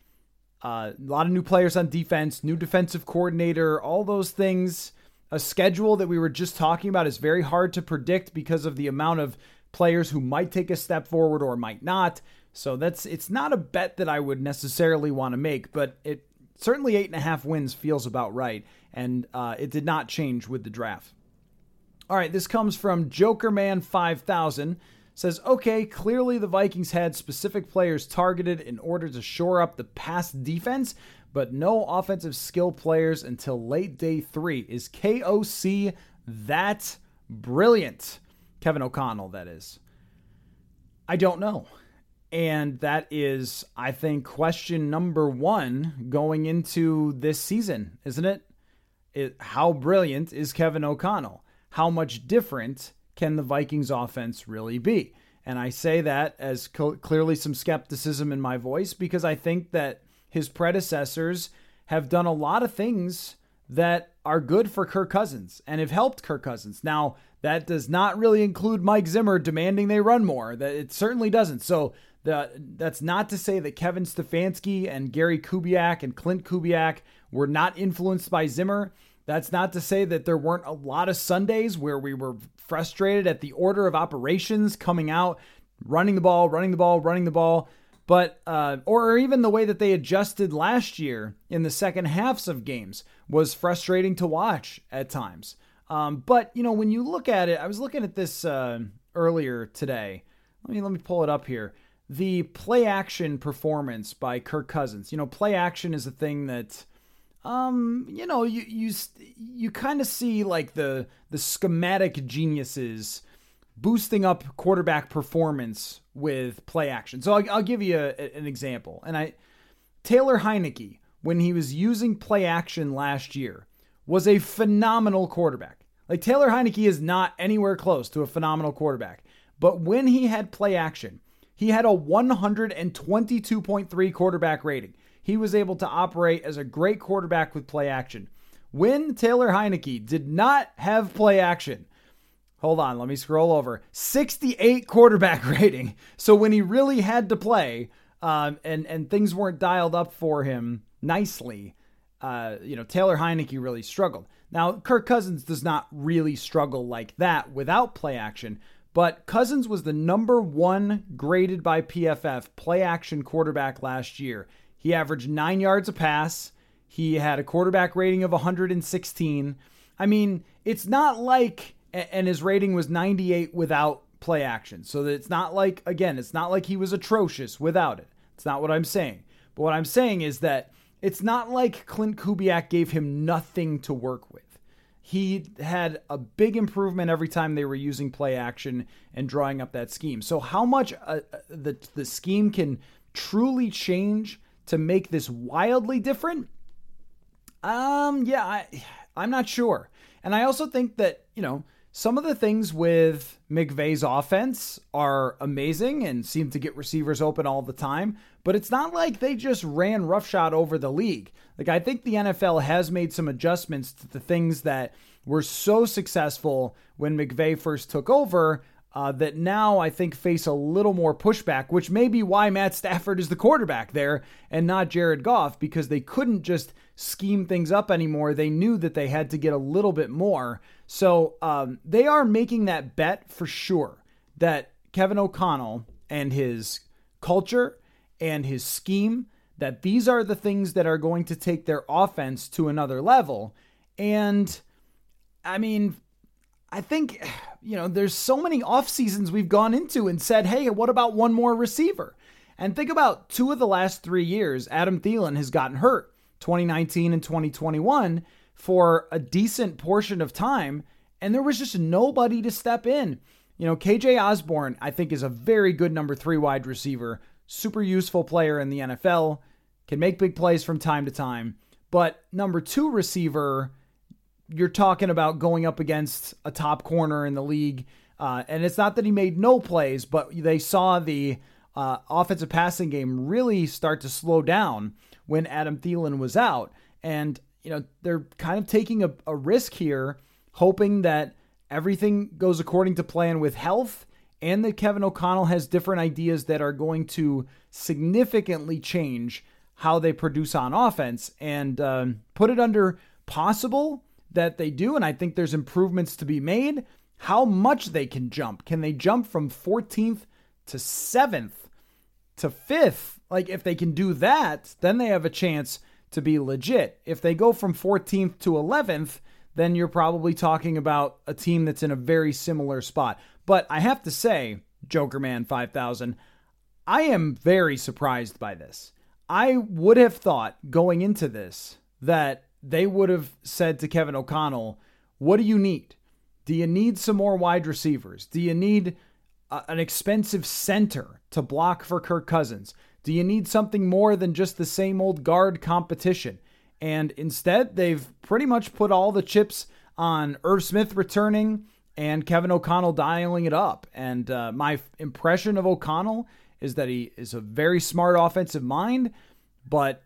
uh, a lot of new players on defense, new defensive coordinator, all those things. A schedule that we were just talking about is very hard to predict because of the amount of players who might take a step forward or might not. So that's it's not a bet that I would necessarily want to make, but it certainly eight and a half wins feels about right, and uh, it did not change with the draft. All right, this comes from Jokerman five thousand says, okay, clearly the Vikings had specific players targeted in order to shore up the pass defense, but no offensive skill players until late day three. Is KOC that brilliant? Kevin O'Connell, that is. I don't know. And that is, I think, question number one going into this season, isn't it? it how brilliant is Kevin O'Connell? How much different can the Vikings offense really be? And I say that as cl- clearly some skepticism in my voice because I think that his predecessors have done a lot of things that are good for Kirk Cousins and have helped Kirk Cousins. Now, that does not really include Mike Zimmer demanding they run more. That it certainly doesn't. So the, that's not to say that Kevin Stefanski and Gary Kubiak and Klint Kubiak were not influenced by Zimmer. That's not to say that there weren't a lot of Sundays where we were frustrated at the order of operations coming out, running the ball, running the ball, running the ball. But, uh, or even the way that they adjusted last year in the second halves of games was frustrating to watch at times. Um, but, you know, when you look at it, I was looking at this uh, earlier today. Let me, let me pull it up here. The play action performance by Kirk Cousins. You know, play action is a thing that um you know you you you kind of see like the the schematic geniuses boosting up quarterback performance with play action. So i'll, I'll give you a, an example. And i taylor heinicke when he was using play action last year was a phenomenal quarterback. Like taylor heinicke is not anywhere close to a phenomenal quarterback. But when he had play action he had a 122.3 quarterback rating he was able to operate as a great quarterback with play action. When Taylor Heinicke did not have play action, hold on, let me scroll over 68 quarterback rating. So when he really had to play um, and, and things weren't dialed up for him nicely, uh, you know, Taylor Heinicke really struggled. Now, Kirk Cousins does not really struggle like that without play action, but Cousins was the number one graded by PFF play action quarterback last year. He averaged nine yards a pass. He had a quarterback rating of 116. I mean, it's not like, and his rating was 98 without play action. So it's not like, again, it's not like he was atrocious without it. It's not what I'm saying. But what I'm saying is that it's not like Klint Kubiak gave him nothing to work with. He had a big improvement every time they were using play action and drawing up that scheme. So how much uh, the the scheme can truly change to make this wildly different? Um, yeah, I, I'm not sure. And I also think that, you know, some of the things with McVay's offense are amazing and seem to get receivers open all the time, but it's not like they just ran roughshod over the league. Like, I think the NFL has made some adjustments to the things that were so successful when McVay first took over uh, that now I think face a little more pushback, which may be why Matt Stafford is the quarterback there and not Jared Goff, because they couldn't just scheme things up anymore. They knew that they had to get a little bit more. So um, they are making that bet for sure that Kevin O'Connell and his culture and his scheme, that these are the things that are going to take their offense to another level. And I mean, I think, you know, there's so many off seasons we've gone into and said, hey, what about one more receiver? And think about two of the last three years, Adam Thielen has gotten hurt, 2019 and 2021, for a decent portion of time. And there was just nobody to step in. You know, KJ Osborne, I think, is a very good number three wide receiver, super useful player in the NFL, can make big plays from time to time. But number two receiver, you're talking about going up against a top corner in the league. Uh, and it's not that he made no plays, but they saw the uh, offensive passing game really start to slow down when Adam Thielen was out. And, you know, they're kind of taking a, a risk here, hoping that everything goes according to plan with health and that Kevin O'Connell has different ideas that are going to significantly change how they produce on offense and um, put it under possible that they do, and I think there's improvements to be made. How much they can jump? Can they jump from 14th to 7th to 5th? Like, if they can do that, then they have a chance to be legit. If they go from 14th to 11th, then you're probably talking about a team that's in a very similar spot. But I have to say, Jokerman 5000, I am very surprised by this. I would have thought going into this that they would have said to Kevin O'Connell, What do you need? Do you need some more wide receivers? Do you need a, an expensive center to block for Kirk Cousins? Do you need something more than just the same old guard competition? And instead, they've pretty much put all the chips on Irv Smith returning and Kevin O'Connell dialing it up. And uh, my impression of O'Connell is that he is a very smart offensive mind, but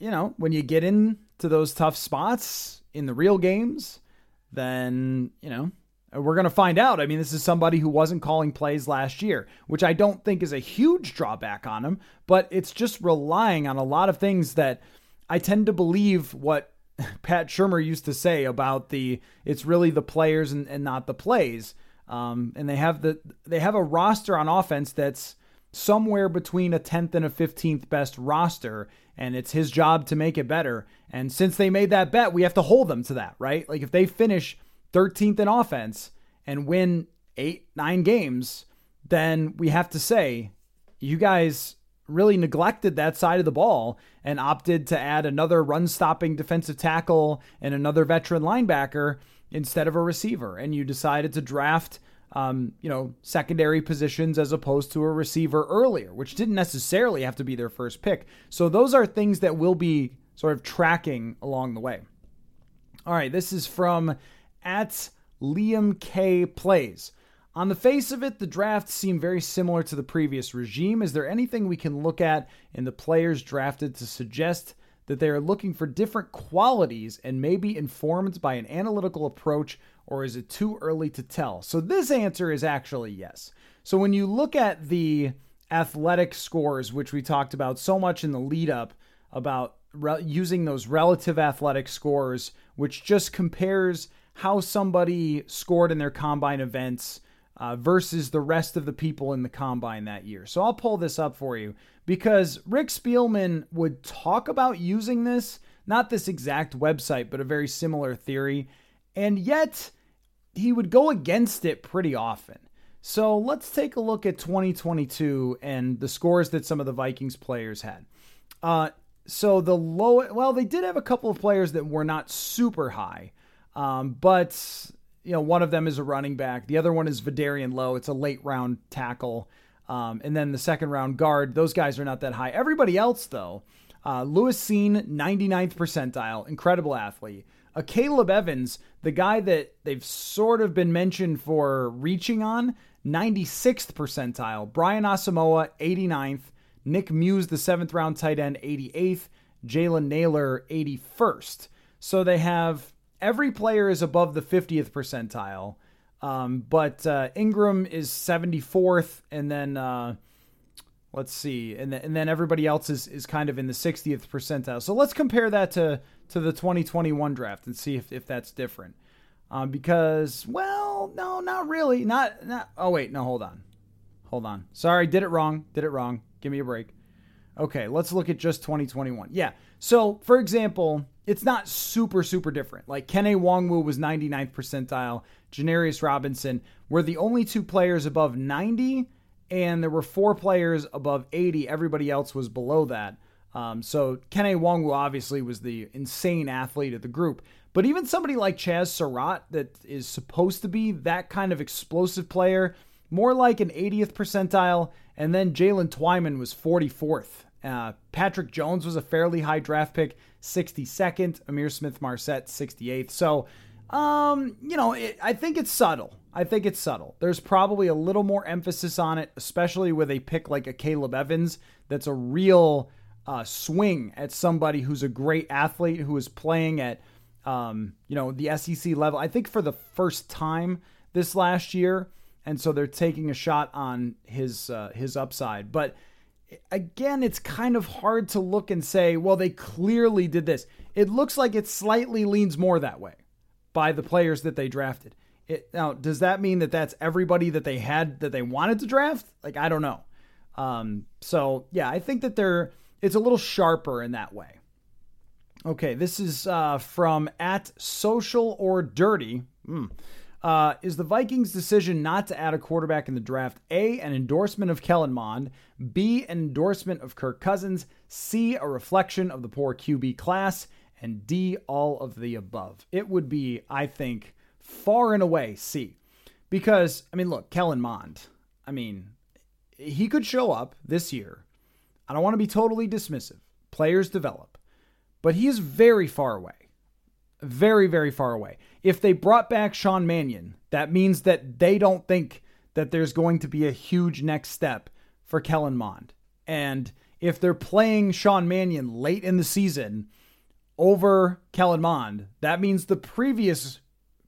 you know, when you get into those tough spots in the real games, then, you know, we're going to find out. I mean, this is somebody who wasn't calling plays last year, which I don't think is a huge drawback on him, but it's just relying on a lot of things that I tend to believe what Pat Shurmur used to say about the it's really the players and, and not the plays. Um, and they have the they have a roster on offense that's somewhere between a 10th and a 15th best roster and it's his job to make it better. And since they made that bet, we have to hold them to that, right? Like if they finish 13th in offense and win eight, nine games, then we have to say, you guys really neglected that side of the ball and opted to add another run stopping defensive tackle and another veteran linebacker instead of a receiver. And you decided to draft um, you know, secondary positions as opposed to a receiver earlier, which didn't necessarily have to be their first pick. So those are things that we'll be sort of tracking along the way. All right, this is from at Liam K Plays. On the face of it, the drafts seem very similar to the previous regime. Is there anything we can look at in the players drafted to suggest that they are looking for different qualities and may be informed by an analytical approach or is it too early to tell? So this answer is actually yes. So when you look at the athletic scores, which we talked about so much in the lead up about re- using those relative athletic scores, which just compares how somebody scored in their combine events uh, versus the rest of the people in the combine that year. So I'll pull this up for you because Rick Spielman would talk about using this, not this exact website, but a very similar theory. And yet, he would go against it pretty often. So let's take a look at 2022 and the scores that some of the Vikings players had. Uh, so the low, well, they did have a couple of players that were not super high, um, but you know, one of them is a running back. The other one is Vederian Lowe. It's a late round tackle. Um, and then the second round guard, those guys are not that high. Everybody else, though, uh, Lewis Cine, 99th percentile, incredible athlete. Akayleb Evans, the guy that they've sort of been mentioned for reaching on, 96th percentile. Brian Asamoah, 89th. Nick Muse, the seventh round tight end, 88th. Jalen Nailor, 81st. So they have every player is above the 50th percentile. Um, but uh, Ingram is 74th, and then uh, let's see, and then, and then everybody else is is kind of in the 60th percentile. So let's compare that to to the 2021 draft and see if if that's different. Um, because well, no, not really, not not. Oh wait, no, hold on, hold on. Sorry, did it wrong. Did it wrong. Give me a break. Okay, let's look at just 2021. Yeah. So, for example, it's not super, super different. Like Kene Nwangwu was 99th percentile, Janarius Robinson were the only two players above 90, and there were four players above 80. Everybody else was below that. Um, so Kene Nwangwu obviously was the insane athlete of the group. But even somebody like Chaz Surratt, that is supposed to be that kind of explosive player, more like an 80th percentile. And then Jalen Twyman was 44th. Uh, Patrick Jones was a fairly high draft pick, 62nd. Ihmir Smith-Marsette, 68th. So, um, you know, it, I think it's subtle. I think it's subtle. There's probably a little more emphasis on it, especially with a pick like a Caleb Evans that's a real uh, swing at somebody who's a great athlete who is playing at, um, you know, the SEC level. I think for the first time this last year, and so they're taking a shot on his uh, his upside. But again, it's kind of hard to look and say, well, they clearly did this. It looks like it slightly leans more that way by the players that they drafted. It, now, does that mean that that's everybody that they had that they wanted to draft? Like, I don't know. Um, so yeah, I think that they're it's a little sharper in that way. Okay, this is uh, from at social or dirty. Mm. Uh, is the Vikings' decision not to add a quarterback in the draft A, an endorsement of Kellen Mond, B, an endorsement of Kirk Cousins, C, a reflection of the poor QB class, and D, all of the above? It would be, I think, far and away C. Because, I mean, look, Kellen Mond, I mean, he could show up this year. I don't want to be totally dismissive. Players develop, but he is very far away very, very far away. If they brought back Sean Mannion, that means that they don't think that there's going to be a huge next step for Kellen Mond. And if they're playing Sean Mannion late in the season over Kellen Mond, that means the previous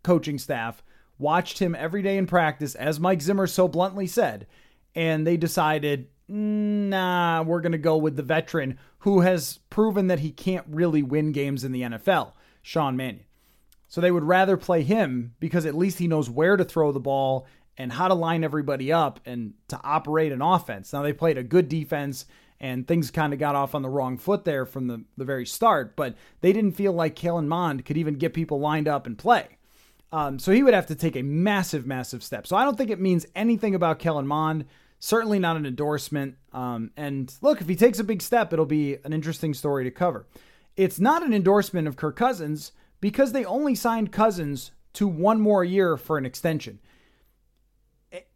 coaching staff watched him every day in practice, as Mike Zimmer so bluntly said, and they decided, nah, we're going to go with the veteran who has proven that he can't really win games in the NFL. Sean Mannion. So they would rather play him because at least he knows where to throw the ball and how to line everybody up and to operate an offense. Now they played a good defense and things kind of got off on the wrong foot there from the, the very start, but they didn't feel like Kellen Mond could even get people lined up and play. Um, so he would have to take a massive, massive step. So I don't think it means anything about Kellen Mond. Certainly not an endorsement. Um, and look, if he takes a big step, it'll be an interesting story to cover. It's not an endorsement of Kirk Cousins because they only signed Cousins to one more year for an extension.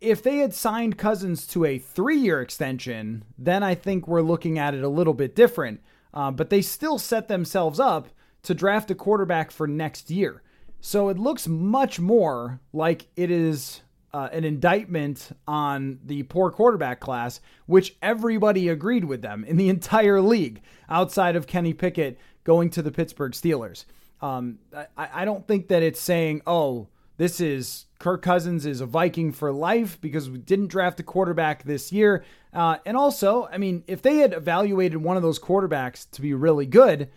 If they had signed Cousins to a three year extension, then I think we're looking at it a little bit different. Uh, but they still set themselves up to draft a quarterback for next year. So it looks much more like it is uh, an indictment on the poor quarterback class, which everybody agreed with them in the entire league outside of Kenny Pickett going to the Pittsburgh Steelers. Um, I, I don't think that it's saying, oh, this is Kirk Cousins is a Viking for life because we didn't draft a quarterback this year. Uh, and also, I mean, if they had evaluated one of those quarterbacks to be really good,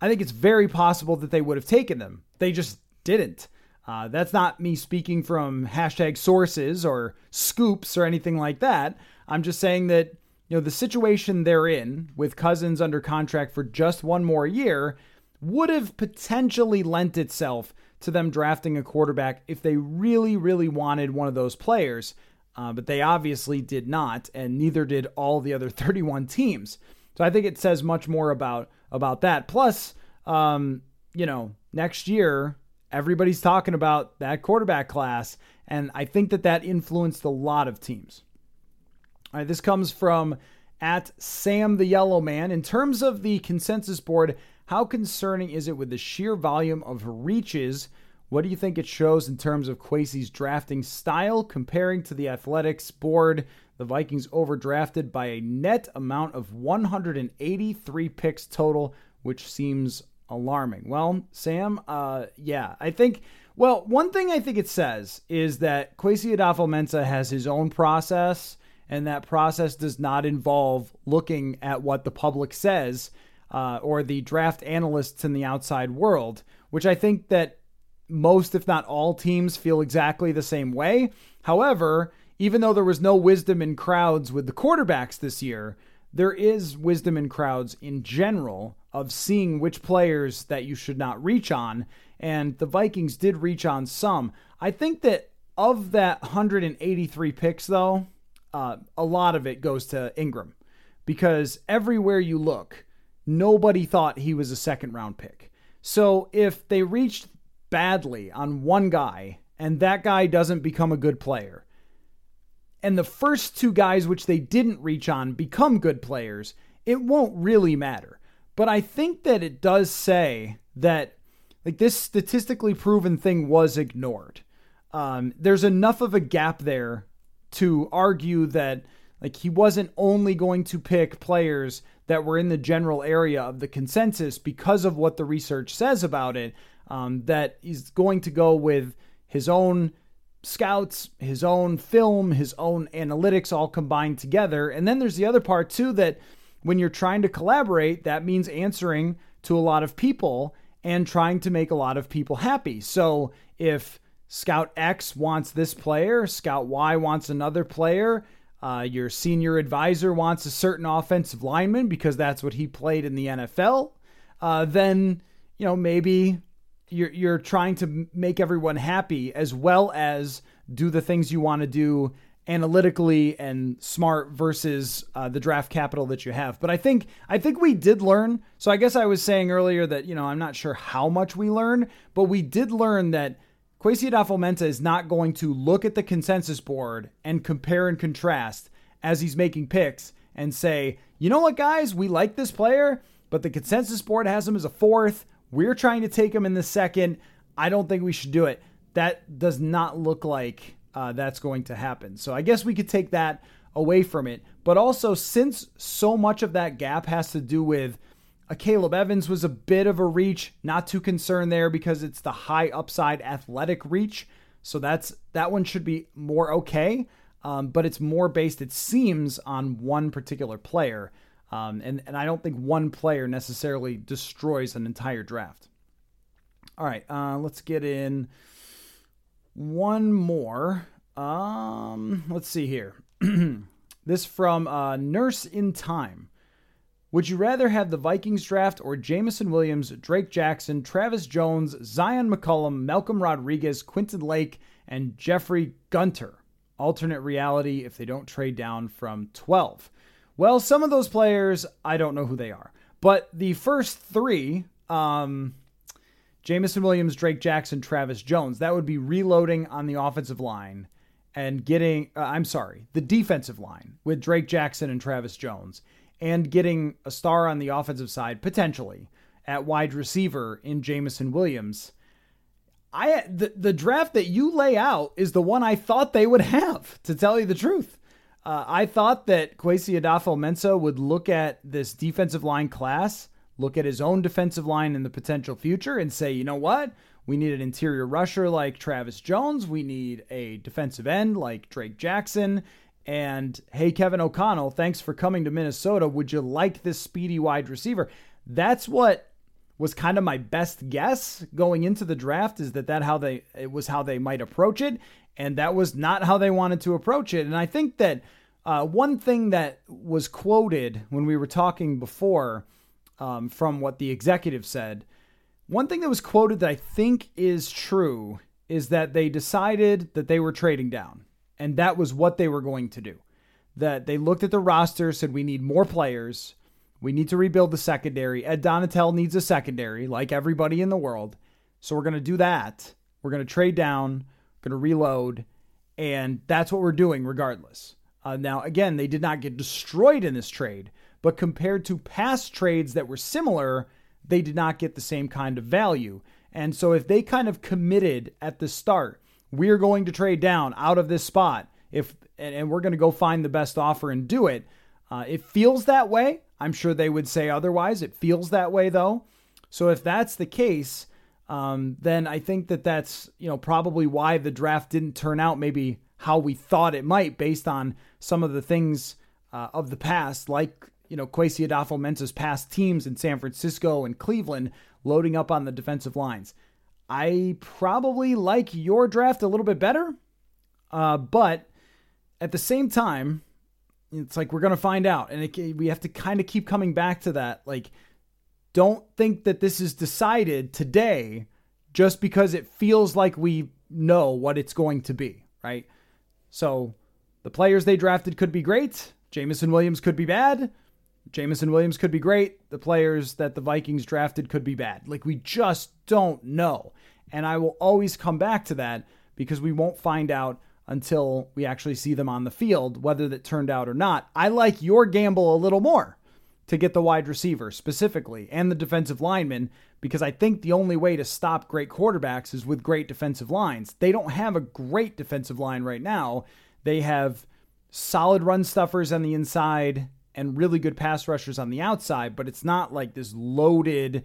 I think it's very possible that they would have taken them. They just didn't. Uh, that's not me speaking from hashtag sources or scoops or anything like that. I'm just saying that you know, the situation they're in with Cousins under contract for just one more year would have potentially lent itself to them drafting a quarterback if they really, really wanted one of those players. Uh, but they obviously did not, and neither did all the other 31 teams. So I think it says much more about about that. Plus, um, you know, next year everybody's talking about that quarterback class, and I think that that influenced a lot of teams. All right, this comes from at Sam the Yellow Man. In terms of the consensus board, how concerning is it with the sheer volume of reaches? What do you think it shows in terms of Kwesi's drafting style comparing to the Athletics board? The Vikings overdrafted by a net amount of 183 picks total, which seems alarming. Well, Sam, uh, yeah, I think Well, one thing I think it says is that Kwesi Adofo-Mensah has his own process, and that process does not involve looking at what the public says uh, or the draft analysts in the outside world, which I think that most, if not all, teams feel exactly the same way. However, even though there was no wisdom in crowds with the quarterbacks this year, there is wisdom in crowds in general of seeing which players that you should not reach on. And the Vikings did reach on some. I think that of that 183 picks, though, uh, a lot of it goes to Ingram because everywhere you look, nobody thought he was a second round pick. So if they reached badly on one guy and that guy doesn't become a good player, and the first two guys which they didn't reach on become good players, it won't really matter. But I think that it does say that like this statistically proven thing was ignored. Um, there's enough of a gap there to argue that like he wasn't only going to pick players that we're in the general area of the consensus because of what the research says about it. Um, that he's going to go with his own scouts, his own film, his own analytics all combined together. And then there's the other part too that when you're trying to collaborate, that means answering to a lot of people and trying to make a lot of people happy. So if Scout X wants this player, Scout Y wants another player, uh, your senior advisor wants a certain offensive lineman because that's what he played in the NFL, uh, then you know maybe you're you're trying to make everyone happy as well as do the things you want to do analytically and smart versus uh, the draft capital that you have. But I think I think we did learn. So I guess I was saying earlier that you know I'm not sure how much we learned, but we did learn that Kwesi Adofo-Mensah is not going to look at the consensus board and compare and contrast as he's making picks and say, you know what, guys, we like this player, but the consensus board has him as a fourth. We're trying to take him in the second. I don't think we should do it. That does not look like uh, that's going to happen. So I guess we could take that away from it. But also, since so much of that gap has to do with Akayleb Evans was a bit of a reach, not too concerned there because it's the high upside athletic reach. So that's that one should be more okay. Um, but it's more based, it seems, on one particular player. Um, and, and I don't think one player necessarily destroys an entire draft. All right, uh, let's get in one more. Um, let's see here. this from uh, Nurse in Time. Would you rather have the Vikings draft or Jameson Williams, Drake Jackson, Travis Jones, Zyon McCollum, Malcolm Rodriguez, Quentin Lake, and Jeffrey Gunter? Alternate reality if they don't trade down from 12. Well, some of those players, I don't know who they are. But the first three, um, Jameson Williams, Drake Jackson, Travis Jones, that would be reloading on the offensive line and getting, uh, I'm sorry, the defensive line with Drake Jackson and Travis Jones and getting a star on the offensive side potentially at wide receiver in Jameson Williams. I the, the draft that you lay out is the one I thought they would have, to tell you the truth. Uh, I thought that Kwesi Adofo-Mensah would look at this defensive line class, look at his own defensive line in the potential future, and say, you know what? We need an interior rusher like Travis Jones. We need a defensive end like Drake Jackson. And hey, Kevin O'Connell, thanks for coming to Minnesota. Would you like this speedy wide receiver? That's what was kind of my best guess going into the draft is that that how they it was how they might approach it and that was not how they wanted to approach it and i think that uh, one thing that was quoted when we were talking before um, from what the executive said one thing that was quoted that i think is true is that they decided that they were trading down and that was what they were going to do. That they looked at the roster, said, we need more players. We need to rebuild the secondary. Ed Donatell needs a secondary, like everybody in the world. So we're going to do that. We're going to trade down, going to reload, and that's what we're doing regardless. Uh, now, again, they did not get destroyed in this trade, but compared to past trades that were similar, they did not get the same kind of value. And so if they kind of committed at the start, we're going to trade down out of this spot if and, and we're going to go find the best offer and do it. Uh, it feels that way. I'm sure they would say otherwise. It feels that way though. So if that's the case, um, then I think that that's you know probably why the draft didn't turn out maybe how we thought it might based on some of the things uh, of the past, like you know Kwesi Adofo-Mensah's past teams in San Francisco and Cleveland loading up on the defensive lines. I probably like your draft a little bit better, uh, but at the same time, it's like we're gonna find out, and it, we have to kind of keep coming back to that. Like, don't think that this is decided today just because it feels like we know what it's going to be, right? So the players they drafted could be great. Jameson Williams could be bad. Jameson Williams could be great. The players that the Vikings drafted could be bad. Like, we just don't know. And I will always come back to that because we won't find out until we actually see them on the field, whether that turned out or not. I like your gamble a little more to get the wide receiver specifically and the defensive lineman because I think the only way to stop great quarterbacks is with great defensive lines. They don't have a great defensive line right now. They have solid run stuffers on the inside and really good pass rushers on the outside, but it's not like this loaded,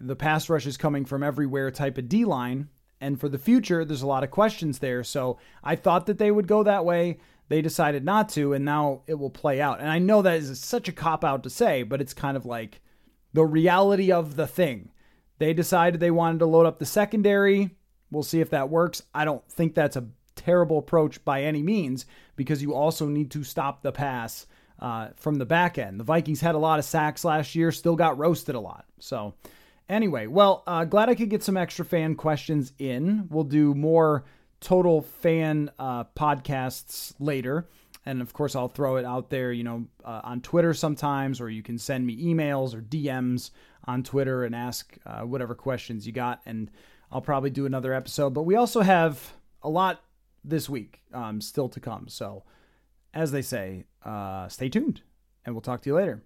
the pass rush is coming from everywhere type of D line. And for the future, there's a lot of questions there. So I thought that they would go that way. They decided not to, and now it will play out. And I know that is such a cop out to say, but it's kind of like the reality of the thing. They decided they wanted to load up the secondary. We'll see if that works. I don't think that's a terrible approach by any means because you also need to stop the pass uh, from the back end. The Vikings had a lot of sacks last year, still got roasted a lot. So, anyway, well, uh, glad I could get some extra fan questions in. We'll do more total fan uh, podcasts later. And of course, I'll throw it out there, you know, uh, on Twitter sometimes, or you can send me emails or DMs on Twitter and ask uh, whatever questions you got. And I'll probably do another episode. But we also have a lot this week um, still to come. So, as they say, uh, stay tuned, and we'll talk to you later.